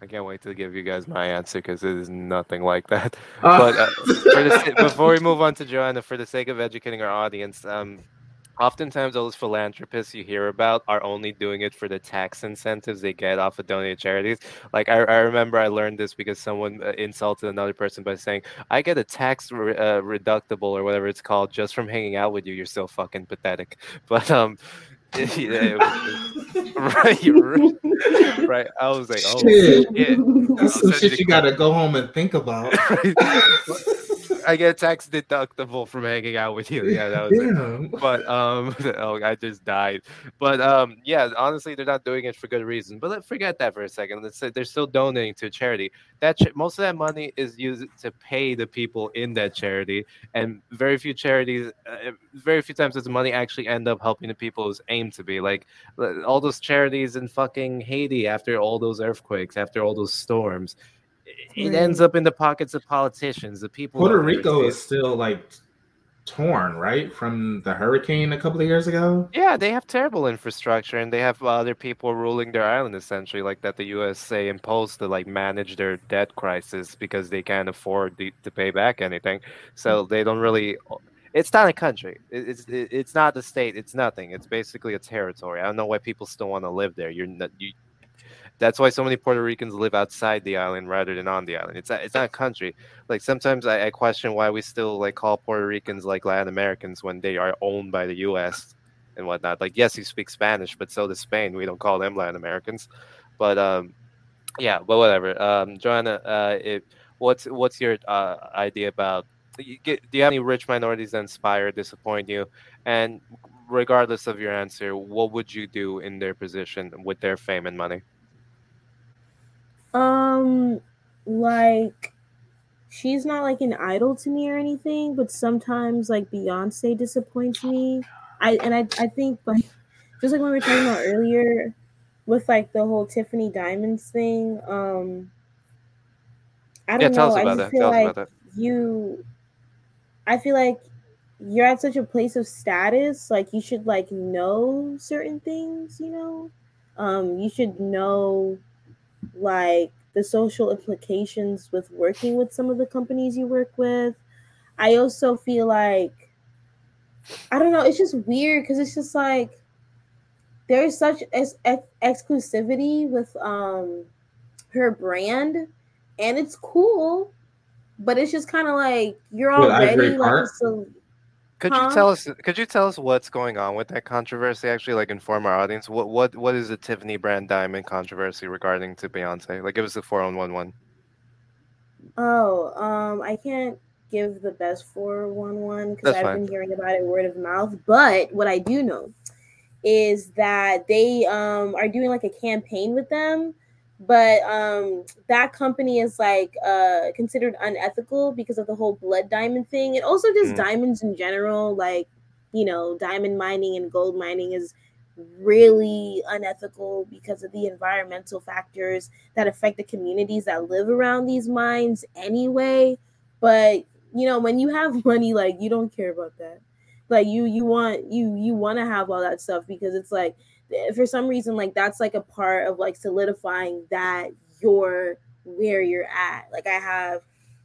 I can't wait to give you guys my answer because it is nothing like that. Uh, but uh, the, before we move on to Joanna, for the sake of educating our audience, um, oftentimes all those philanthropists you hear about are only doing it for the tax incentives they get off of donated charities. Like I, I remember I learned this because someone uh, insulted another person by saying, "I get a tax re- uh, reductible or whatever it's called just from hanging out with you. You're so fucking pathetic." But um, yeah, right, right. I was like, oh shit. shit. That's some shit you gotta go home and think about. I get tax deductible from hanging out with you. Yeah, that was yeah. it. But um, oh, I just died. But um, yeah, honestly, they're not doing it for good reason. But let's forget that for a second. Let's say they're still donating to charity. That ch- most of that money is used to pay the people in that charity, and very few charities, uh, very few times does the money actually end up helping the people who's aimed to be. Like all those charities in fucking Haiti after all those earthquakes, after all those storms it ends up in the pockets of politicians, the people. Puerto Rico is still like torn, right, from the hurricane a couple of years ago. Yeah, they have terrible infrastructure, and they have other people ruling their island essentially, like that the USA imposed to like manage their debt crisis because they can't afford the, to pay back anything. So mm. they don't really. It's not a country. It's it's not a state. It's nothing. It's basically a territory. I don't know why people still want to live there. You're not you that's why so many Puerto Ricans live outside the island rather than on the island. It's not, it's not a country. Like sometimes I, I question why we still like call Puerto Ricans like Latin Americans when they are owned by the U.S. and whatnot. Like yes, you speak Spanish, but so does Spain. We don't call them Latin Americans. But um, yeah, but whatever. Um, Joanna, uh, it, what's what's your uh, idea about you get, do you have any rich minorities that inspire, disappoint you? And regardless of your answer, what would you do in their position with their fame and money? Um, like she's not like an idol to me or anything, but sometimes like Beyonce disappoints me. I and I I think like just like when we were talking about earlier with like the whole Tiffany Diamonds thing. Um, I don't yeah, tell know. us I just that. feel Tell like you. I feel like you're at such a place of status, like you should like know certain things. You know, um, you should know like the social implications with working with some of the companies you work with. I also feel like I don't know, it's just weird because it's just like there's such ex- ex- exclusivity with um her brand and it's cool, but it's just kind of like you're already like a cel- Could Huh? you tell us? Could you tell us what's going on with that controversy? Actually, like inform our audience. What what what is the Tiffany brand diamond controversy regarding to Beyonce? Like, give us the four on one one. Oh, um, I can't give the best 411 because I've fine. been hearing about it word of mouth. But what I do know is that they um are doing like a campaign with them, but um that company is like uh considered unethical because of the whole blood diamond thing and also just Mm. diamonds in general, like you know, diamond mining and gold mining is really unethical because of the environmental factors that affect the communities that live around these mines anyway. But you know, when you have money, like you don't care about that. Like you, you want you you want to have all that stuff because it's like for some reason like that's like a part of like solidifying that you're where you're at. Like I have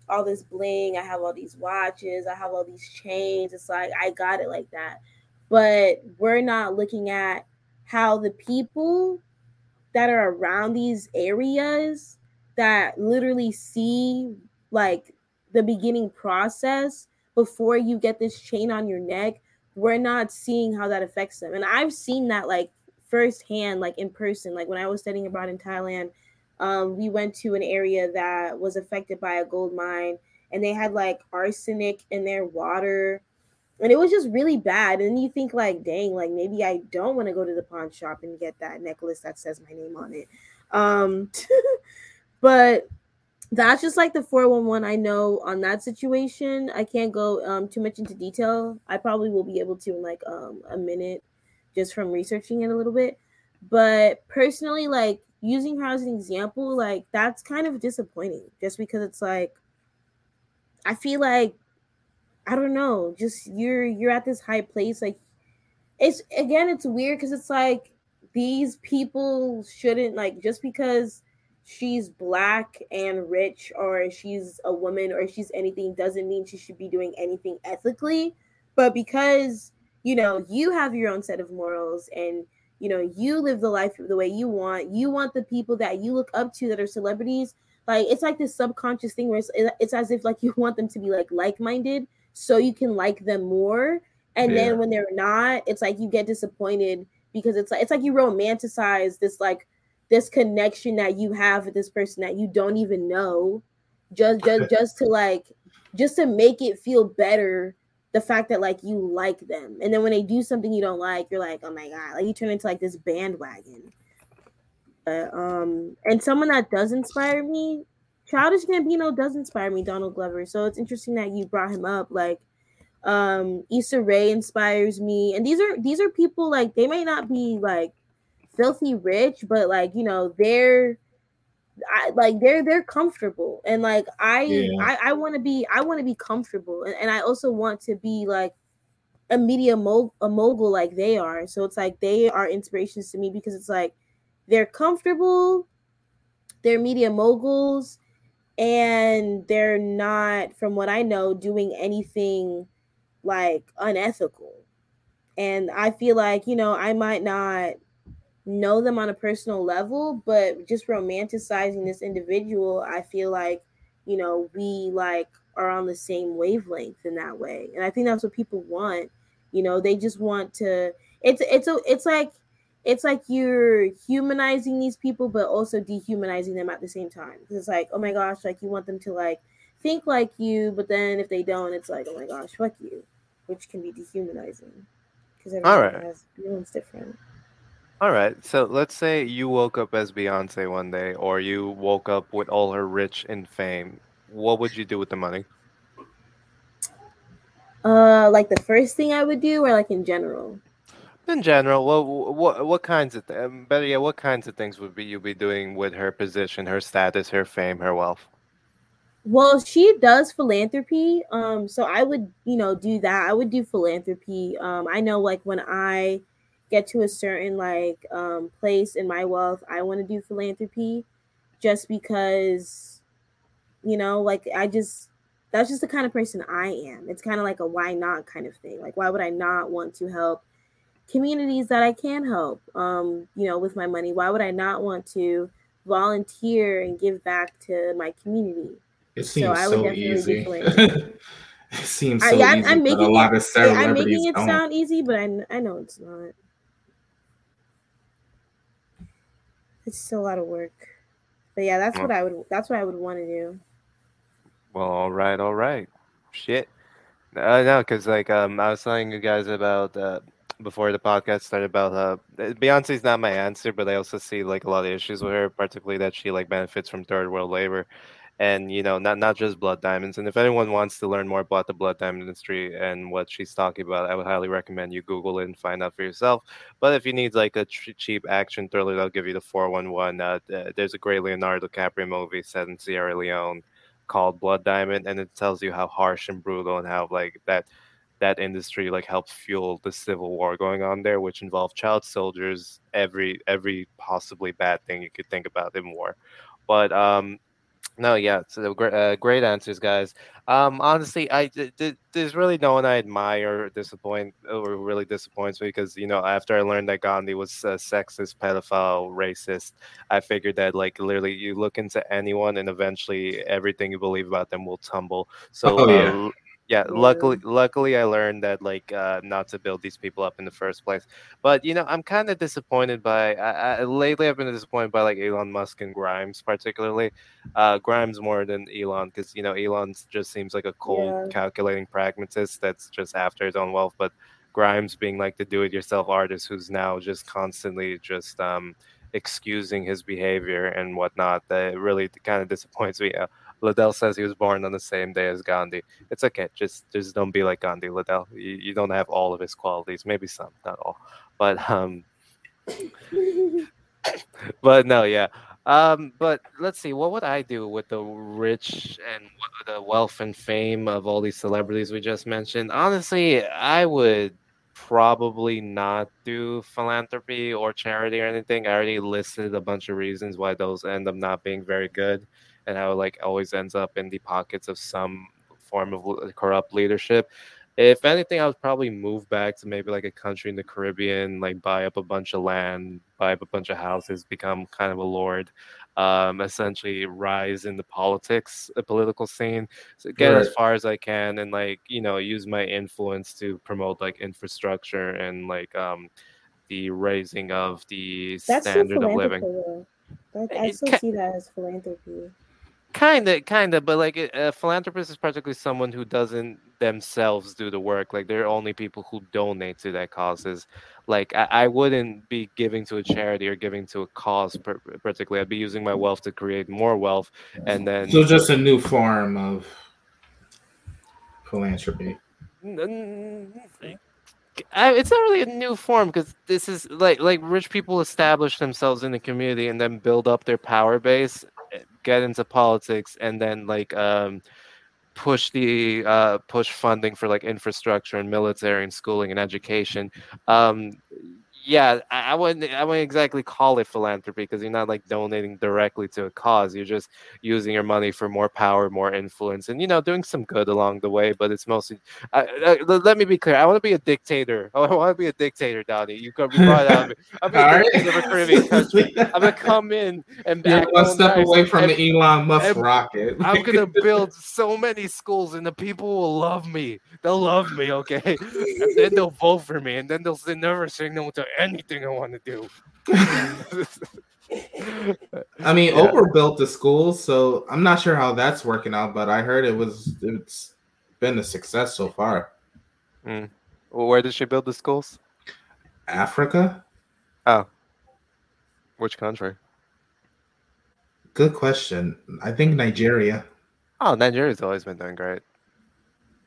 all this bling, I have all these watches, I have all these chains. It's like I got it like that. But we're not looking at how the people that are around these areas that literally see like the beginning process before you get this chain on your neck we're not seeing how that affects them and i've seen that like firsthand like in person like when i was studying abroad in thailand um, we went to an area that was affected by a gold mine and they had like arsenic in their water and it was just really bad and you think like dang like maybe i don't want to go to the pawn shop and get that necklace that says my name on it. Um but that's just like the 411 i know on that situation. I can't go um too much into detail. I probably will be able to in like um a minute just from researching it a little bit but personally like using her as an example like that's kind of disappointing just because it's like i feel like I don't know, just you're you're at this high place. Like it's again, it's weird because it's like these people shouldn't like just because she's black and rich or she's a woman or she's anything doesn't mean she should be doing anything ethically. But because you know you have your own set of morals and you know you live the life the way you want, you want the people that you look up to that are celebrities. Like it's like this subconscious thing where it's, it's as if like you want them to be like like-minded so you can like them more. And Yeah. then when they're not, it's like you get disappointed because it's like it's like you romanticize this like this connection that you have with this person that you don't even know, just just just to like just to make it feel better. The fact that like you like them, and then when they do something you don't like, you're like, oh my god, like you turn into like this bandwagon. But, um, and someone that does inspire me, Childish Gambino does inspire me, Donald Glover. So it's interesting that you brought him up. Like, um, Issa Rae inspires me, and these are these are people like they may not be like filthy rich, but like you know they're. I like they're they're comfortable and like I Yeah. I, I want to be I want to be comfortable and, and I also want to be like a media mo- a mogul like they are so it's like they are inspirations to me because it's like they're comfortable they're media moguls and they're not from what i know doing anything like unethical and i feel like you know i might not know them on a personal level but just romanticizing this individual i feel like you know we like are on the same wavelength in that way and i think that's what people want you know they just want to it's it's a, it's like it's like you're humanizing these people but also dehumanizing them at the same time. it's like oh my gosh like you want them to like think like you, but then if they don't, it's like, oh my gosh, fuck you, which can be dehumanizing because everyone has everyone's different. All right. So let's say you woke up as Beyonce one day, or you woke up with all her rich and fame. What would you do with the money? Uh, like the first thing I would do, or like in general. In general, what what what kinds of th- um, better yet, what kinds of things would be you be doing with her position, her status, her fame, her wealth? Well, she does philanthropy. Um, so I would, you know, do that. I would do philanthropy. Um, I know like when I get to a certain like um place in my wealth, I want to do philanthropy just because, you know, like I just that's just the kind of person I am. It's kind of like a why not kind of thing. Like why would I not want to help communities that I can help um, you know, with my money? Why would I not want to volunteer and give back to my community? It So seems I would so definitely easy. it seems I, so yeah, I'm, I'm but making a lot it, of yeah, I'm making it sound easy, but I, I know it's not. It's still a lot of work. But yeah, that's Well- what I would that's what I would want to do. Well, all right, all right. Shit. Uh, no, because like um, I was telling you guys about uh, before the podcast started about uh, Beyonce's not my answer, but I also see like a lot of issues with her, particularly that she like benefits from third world labor, and you know not not just blood diamonds. And if anyone wants to learn more about the blood diamond industry and what she's talking about, I would highly recommend you Google it and find out for yourself. But if you need like a ch- cheap action thriller, that'll give you the four one one. Uh, There's a great Leonardo DiCaprio movie set in Sierra Leone called Blood Diamond, and it tells you how harsh and brutal and how like that that industry like helped fuel the civil war going on there, which involved child soldiers, every every possibly bad thing you could think about in war. But um, no, yeah, so great, uh, great answers, guys. Um, honestly, I th- th- there's really no one I admire or disappoint or really disappoints me because you know after I learned that Gandhi was a sexist, pedophile, racist, I figured that like literally you look into anyone and eventually everything you believe about them will tumble. So Oh, uh, yeah. l- yeah, luckily, luckily I learned that like uh, not to build these people up in the first place. But you know, I'm kind of disappointed by. I, I, lately, I've been disappointed by like Elon Musk and Grimes, particularly. Uh, Grimes more than Elon, because you know Elon just seems like a cold, Yeah. calculating pragmatist that's just after his own wealth. But Grimes being like the do-it-yourself artist who's now just constantly just um, excusing his behavior and whatnot. That really kind of disappoints me. Uh, Liddell says he was born on the same day as Gandhi. It's okay. Just just don't be like Gandhi, Liddell. You, you don't have all of his qualities. Maybe some, not all. But um, but no, yeah. Um, but let's see. What would I do with the rich and the wealth and fame of all these celebrities we just mentioned? Honestly, I would probably not do philanthropy or charity or anything. I already listed a bunch of reasons why those end up not being very good, and how it, like always ends up in the pockets of some form of corrupt leadership. If anything, I would probably move back to maybe like a country in the Caribbean, like buy up a bunch of land, buy up a bunch of houses, become kind of a lord, um, essentially rise in the politics, the political scene, so get as far as I can, and like you know use my influence to promote like infrastructure and like um, the raising of the That's standard of living. philanthropy. That, I still ca- see that as philanthropy. Kinda, kinda, but like a a philanthropist is practically someone who doesn't themselves do the work. Like they're only people who donate to their causes. Like I, I wouldn't be giving to a charity or giving to a cause per- particularly. I'd be using my wealth to create more wealth, and then So just a new form of philanthropy. N- n- I, it's not really a new form because this is like like rich people establish themselves in the community and then build up their power base, get into politics, and then like um push the uh push funding for like infrastructure and military and schooling and education. Um yeah, I, I wouldn't I wouldn't exactly call it philanthropy because you're not like donating directly to a cause. You're just using your money for more power, more influence, and you know doing some good along the way. But it's mostly I, I, let me be clear. I want to be a dictator. I want to be a dictator, Donnie. You brought it out. I'm right. of a Caribbean country. I'm gonna come in and You're one step nice away from and- the Elon Musk rocket. I'm gonna build so many schools, and the people will love me. They'll love me, okay? And then they'll vote for me, and then they'll never say no to anything I want to do. I mean, Yeah. Oprah built the schools, so I'm not sure how that's working out, but I heard it was it's been a success so far. Mm. Well, where did she build the schools? Africa? Oh, which country? Good question. I think Nigeria. Oh, Nigeria's always been doing great.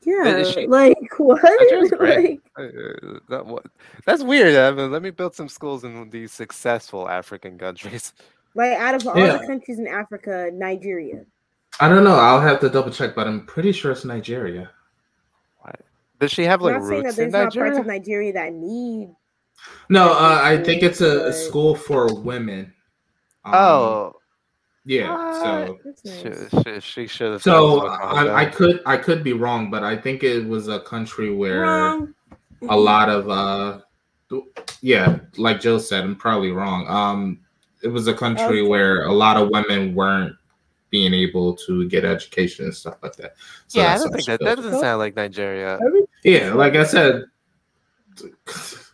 Yeah, she- like what? Nigeria's like, Uh, that, what, that's weird. Evan. Let me build some schools in these successful African countries. like out of all Yeah. the countries in Africa, Nigeria. I don't know. I'll have to double check, but I'm pretty sure it's Nigeria. What? Does she have I'm like not saying that roots in there's not parts of Nigeria that need. No, Like uh, I think it's a, a school for women. Um, oh, yeah. So, That's she, nice. she, she should have. so I, I could I could be wrong, but I think it was a country where Wrong. a lot of uh, yeah, like Joe said, I'm probably wrong. Um, it was a country Okay. where a lot of women weren't being able to get education and stuff like that. So yeah, I don't think that that doesn't sound like Nigeria. Yeah, like I said.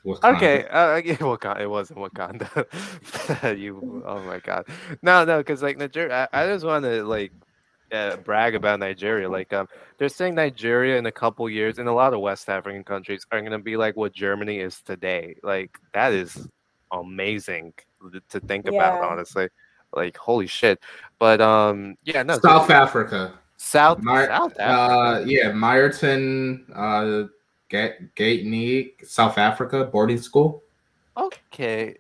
Wakanda. Okay, uh, yeah, Wakanda. It wasn't Wakanda. you, oh my god, no, no, because like Nigeria, I, I just want to like uh, brag about Nigeria. Like, um, they're saying Nigeria in a couple years, and a lot of West African countries are gonna be like what Germany is today. Like, that is amazing to think about, honestly. Like, holy shit. But um, yeah, no, South so- Africa. South, My- South Uh, yeah, Meyerton, uh, Gate Gate South Africa boarding school. Okay.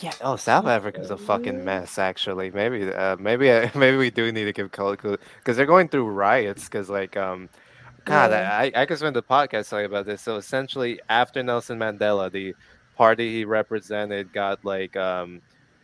Yeah. Oh, South Africa's a fucking mess. Actually, maybe, uh, maybe, uh, maybe we do need to give color because they're going through riots. Because like, um, God, Yeah. I, I could spend the podcast talking about this. So essentially, after Nelson Mandela, the party he represented got like, um,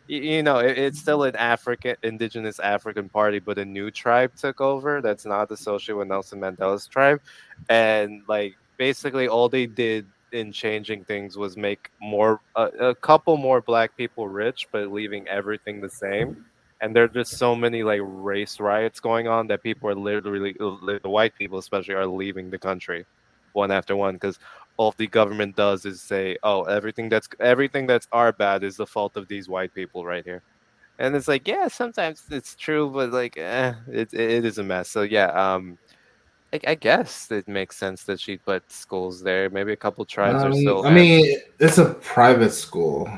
y- you know, it, it's still an African, indigenous African party, but a new tribe took over that's not associated with Nelson Mandela's tribe, and like basically all they did in changing things was make more a, couple more black people rich but leaving everything the same. And there are just so many like race riots going on that people are literally the white people especially are leaving the country one after one because all the government does is say oh everything that's everything that's our bad is the fault of these white people right here. And it's like yeah sometimes it's true but like eh, it, it is a mess. So yeah um I, I guess it makes sense that she put schools there. Maybe a couple tribes are Um, still. I mean, it's a private school.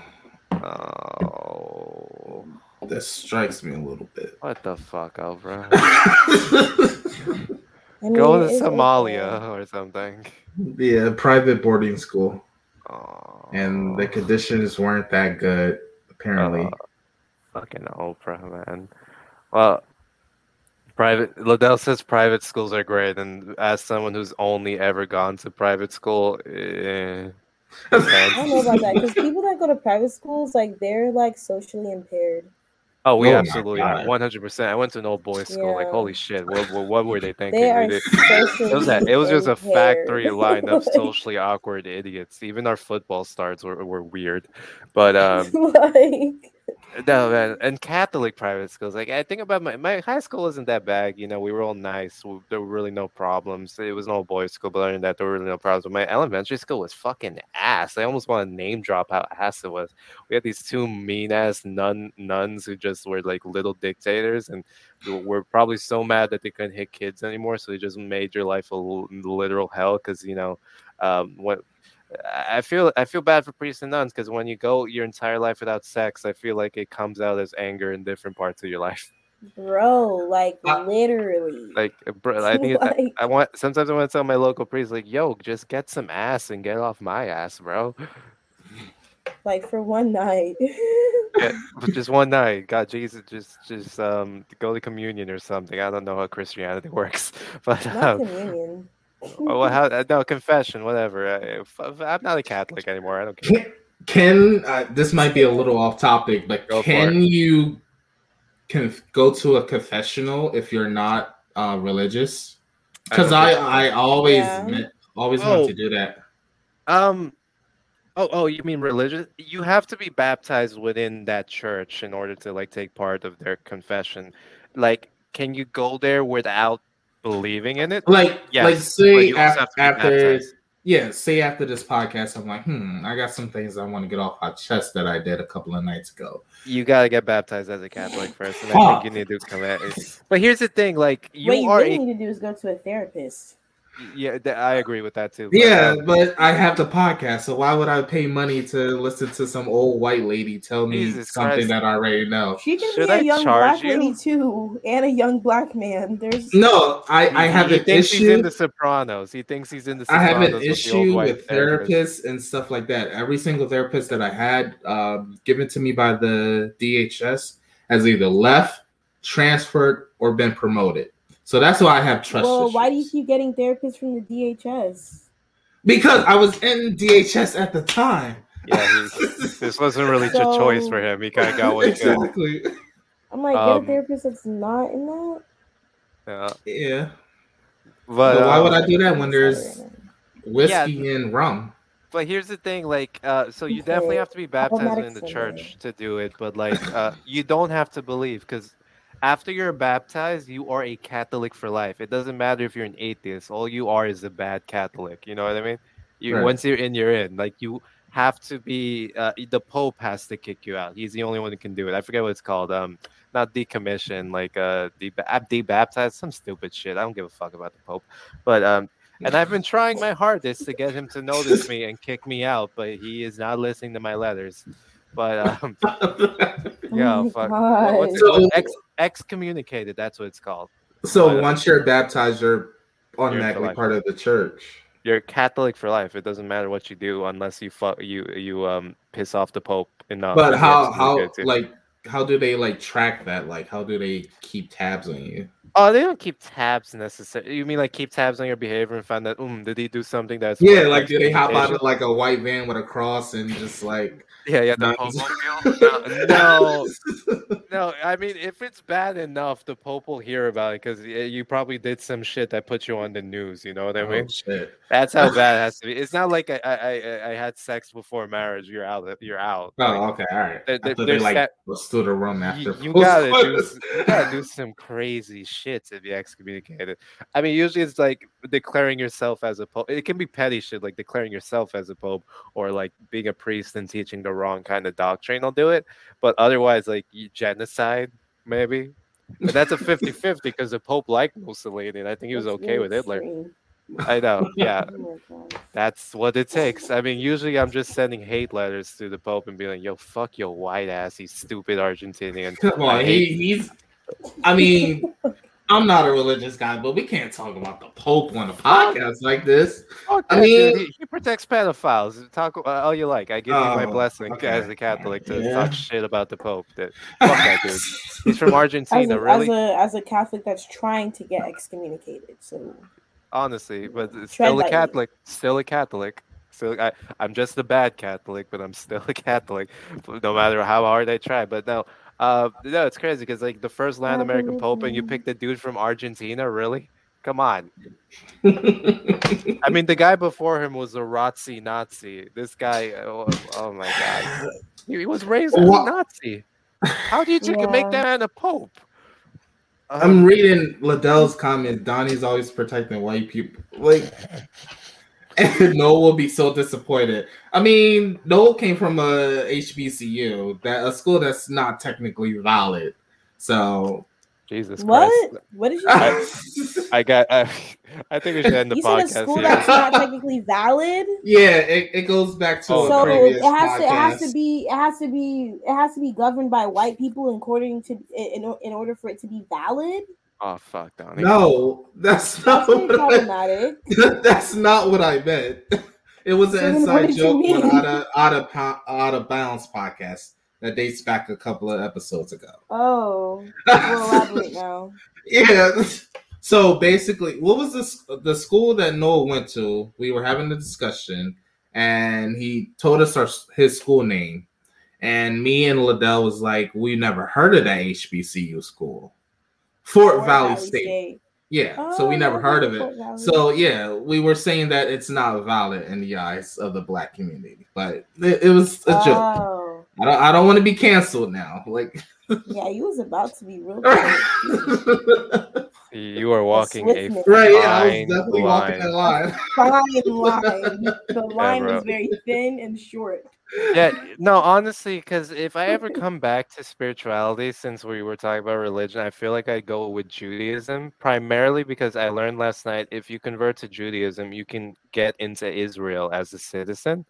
oh, That strikes me a little bit. what the fuck, oh, bro? I Go to it's okay. Somalia or something. yeah, private boarding school, Oh, and the conditions weren't that good apparently. Uh, fucking Oprah, man. Well, private. Liddell says private schools are great, and as someone who's only ever gone to private school, eh, I don't know about that because people that go to private schools, like they're like socially impaired. Oh, we Oh absolutely God. one hundred percent. I went to an old boys school. Like, holy shit, what, what, what were they thinking? They are did- socially it was a, it was just a impaired. factory line of socially awkward idiots. Even our football stars were, were weird, but um, like no man. And Catholic private schools, like I think about my my high school wasn't that bad. You know, we were all nice. We, there were really no problems. It was an old boys school, but other than that, there were really no problems. But my elementary school was fucking ass. I almost want to name drop how ass it was. We had these two mean ass nun nuns who just were like little dictators and were probably so mad that they couldn't hit kids anymore. So they just made your life a literal hell. Because you know, um, what I feel I feel bad for priests and nuns because when you go your entire life without sex, I feel like it comes out as anger in different parts of your life. bro, like Uh, literally. Like, bro, I think it- I, I want sometimes I want to tell my local priest like, "Yo, just get some ass and get off my ass, bro." like for one night. Yeah, just one night, God, Jesus, just just um go to communion or something. I don't know how Christianity works, but Not um, communion. Oh, well, how, uh, no confession, whatever. I, if- if- I'm not a Catholic anymore. I don't care. Can, can uh, this might be a little off topic, but Go can you can go to a confessional if you're not uh, religious? Because I I always Yeah. meant, always Oh. want to do that. Um. Oh, oh, you mean religious? You have to be baptized within that church in order to like take part of their confession. Like, can you go there without believing in it? Like Yes, like say you af- have to be after yeah, say after this podcast, I'm like, hmm, I got some things I want to get off my chest that I did a couple of nights ago. You gotta get baptized as a Catholic first, and I Fuck. think you need to come at it. But here's the thing: like you what you are, really a, need to do is go to a therapist. Yeah, th- I agree with that too. but, Yeah, um, but I have the podcast, so why would I pay money to listen to some old white lady tell me Jesus something Christ. that I already know? She can Should be a I young black you? lady too, and a young black man. There's No, I, I have he an thinks he's in issue. the Sopranos. He thinks he's in the I have an with issue white with therapist. therapists and stuff like that. Every single therapist that I had um, given to me by the DHS has either left, transferred, or been promoted. So that's why I have trust well, why do you keep getting therapists from the DHS? Because I was in DHS at the time. Yeah, this wasn't really a choice for him. He kind of got what he could. exactly. I'm like, Um, get a therapist that's not in that. Yeah. Yeah. But, But why would um, I do that when there's Sorry. whiskey and rum? But here's the thing, like, uh, so you definitely have to be baptized in the church to do it, but like, uh, you don't have to believe because after you're baptized, you are a Catholic for life. It doesn't matter if you're an atheist; all you are is a bad Catholic. You know what I mean? You Right. once you're in, you're in. Like you have to be. Uh, the Pope has to kick you out. He's the only one who can do it. I forget what it's called. Um, not decommission, like uh, de- debaptized, some stupid shit. I don't give a fuck about the Pope, but um, and I've been trying my hardest to get him to notice me and kick me out, but he is not listening to my letters. But um, yeah, Oh fuck. God. What's So- what- ex, excommunicated? That's what it's called. so But, uh, once you're baptized, you're automatically life. part of the church. You're Catholic for life. It doesn't matter what you do unless you fuck you you um piss off the Pope enough. But how how too. like how do they like track that? Like how do they keep tabs on you? Oh, they don't keep tabs necessarily. You mean like keep tabs on your behavior and find that, um, did he do something that's Yeah, like do they hop out of like a white van with a cross and just like Yeah, yeah, the Nice. No, no, no. I mean, if it's bad enough, the Pope will hear about it because you probably did some shit that put you on the news. You know what I oh, mean? shit. That's how bad it has to be. It's not like I I, I, I had sex before marriage. You're out. You're out. Oh, Like, okay, all right. there- I there- thought they there's like that- stood a room after. you, you gotta do you gotta do some crazy shit to be excommunicated. I mean, usually it's like declaring yourself as a pope. It can be petty shit like declaring yourself as a pope or like being a priest and teaching the wrong kind of doctrine. I'll do it, but otherwise, like genocide maybe. But that's a 50-50 because the pope liked Mussolini and I think he was That's okay with Hitler. extreme. I know, yeah. Oh. That's what it takes. I mean, usually I'm just sending hate letters to the Pope and being like, "Yo, fuck your white ass, you stupid Argentinian." Come on, he, he's. I mean, I'm not a religious guy, but we can't talk about the Pope on a podcast like this. Fuck I mean- he, he protects pedophiles. Talk uh, all you like. I give you my Oh, blessing okay. as a Catholic to Yeah. talk shit about the Pope. That fuck that dude. He's from As Argentina, a, really. as a as a Catholic that's trying to get excommunicated, so Honestly, but it's still a lightly. Catholic. Still a Catholic. Still, I, I'm just a bad Catholic, but I'm still a Catholic, no matter how hard I try. But no, uh, no, it's crazy because like the first Latin American Pope, and you picked a dude from Argentina, really? Come on. I mean, the guy before him was a Razzi Nazi. This guy, oh, oh my god, he, he was raised as a Nazi. How do you you make that man a pope? I'm reading Liddell's comment. Donnie's always protecting white people. Like, and Noel will be so disappointed. I mean, Noel came from a HBCU, that a school that's not technically valid. So, Jesus what? Christ. What did you I- I got. I, I think we should end the you said a school here. that's not technically valid. yeah, it, it goes back to Oh, a so previous it has to it has to be it has to be it has to be governed by white people according to in, in order for it to be valid. Oh fuck, Donnie. No, that's not That's what I, problematic. that's not what I meant. It was an So inside joke on mean? out of out of out of bounds podcast that dates back a couple of episodes ago. Oh, we'll elaborate now. yeah. So basically, what was this? The school that Noah went to? We were having a discussion, and he told us our his school name, and me and Liddell was like, "We never heard of that HBCU school, Fort, Fort Valley, State. Yeah, so we Oh, never heard of it. So yeah, we were saying that it's not valid in the eyes of the black community, but it, it was a joke. Oh, I don't. I don't want to be canceled now. Like, yeah, you was about to be real. You are walking a swiftness. Right, yeah, I was fine definitely walking that line. line. Fine line. The line bro. was very thin and short. Yeah, no, honestly, because if I ever come back to spirituality, since we were talking about religion, I feel like I go with Judaism primarily because I learned last night if you convert to Judaism, you can get into Israel as a citizen.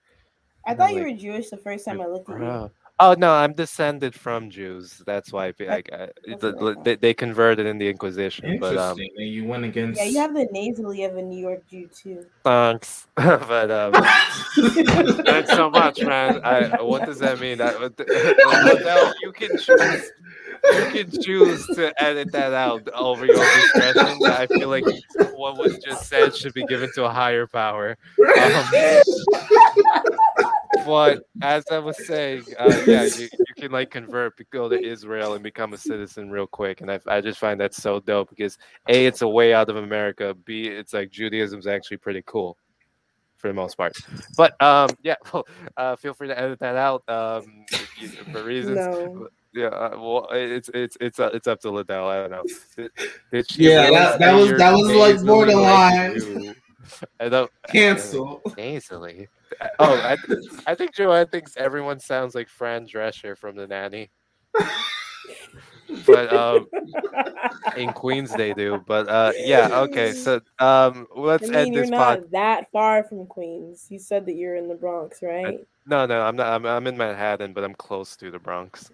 I thought you like- were Jewish the first time I looked at you. Bro. Oh no, I'm descended from Jews. That's why I feel like I, the- I they, they converted in the Inquisition. But um, Interesting. you went against. Yeah, you have the nasally of a New York Jew too. thanks. but um, thanks so much, man. I, what does that mean? I, what the- you can choose. You can choose to edit that out over your discretion. I feel like what was just said should be given to a higher power. Um, but as I was saying, uh, yeah, you, you can like convert, go to Israel, and become a citizen real quick. And I, I just find that so dope because a, it's a way out of America. B, it's like Judaism's actually pretty cool for the most part. But um, yeah, well, uh, feel free to edit that out um, you, for reasons. No. Yeah, uh, well, it's it's it's uh, it's up to Liddell. I don't know. Did, did she Yeah, that- that was- that was, like, nasally borderline. you? I don't Cancel. nasally. Oh, I, th- I think Joanne thinks everyone sounds like Fran Drescher from The Nanny. but um, in Queens they do. But uh, yeah, okay. So um, let's mean, end you're this not pod. that far from Queens. You said that you're in the Bronx, right? No, no, I'm not. I'm, I'm in Manhattan, but I'm close to the Bronx.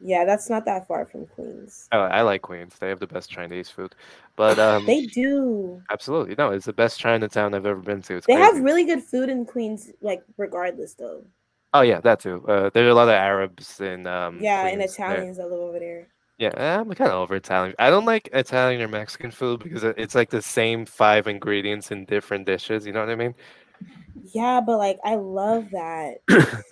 Yeah, that's not that far from Queens. Oh, I like Queens. They have the best Chinese food. But um, They do. absolutely no, it's the best Chinatown I've ever been to. It's They have really good food in Queens, like regardless though. Oh yeah, that too. Uh, there are a lot of Arabs in um. yeah, and Queens there. Italians that live over there. Yeah, I'm kind of over Italian. I don't like Italian or Mexican food because it's like the same five ingredients in different dishes. You know what I mean? Yeah, but like I love that.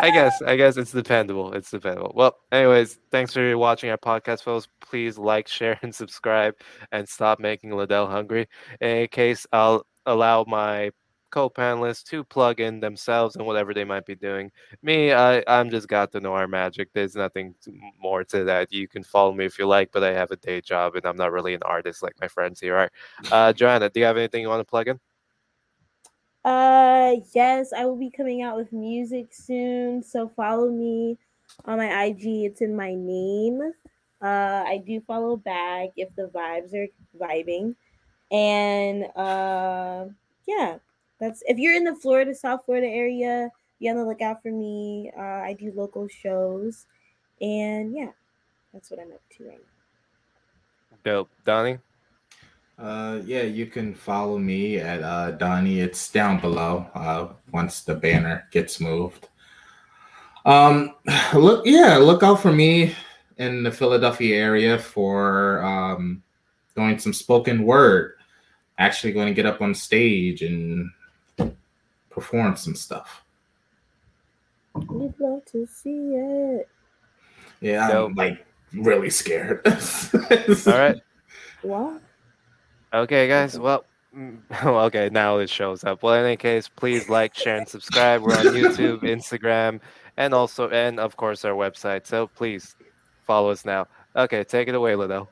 I guess. I guess it's dependable. It's dependable. Well, anyways, thanks for watching our podcast, folks. Please like, share, and subscribe, and stop making Liddell hungry. In case, I'll allow my co-panelists to plug in themselves and whatever they might be doing. Me, I, I'm just got to know our magic. There's nothing more to that. You can follow me if you like, but I have a day job and I'm not really an artist like my friends here are. Uh, Joanna, do you have anything you want to plug in? Uh yes, I will be coming out with music soon. So follow me on my IG. It's in my name. Uh I do follow back if the vibes are vibing. And uh yeah, that's if you're in the Florida, South Florida area, be on the lookout for me. Uh I do local shows. And yeah, that's what I'm up to right now. Dope. Donnie? Uh, yeah, you can follow me at uh, Donnie. It's down below uh, once the banner gets moved. Um, look, yeah, look out for me in the Philadelphia area for um, doing some spoken word. Actually, going to get up on stage and perform some stuff. We'd love to see it. Yeah, Dope. I'm like really scared. All right. What? Okay, guys. Well, okay. Now it shows up. Well, in any case, please like, share, and subscribe. We're on YouTube, Instagram, and also, and of course, our website. So please follow us now. Okay, take it away, Liddell.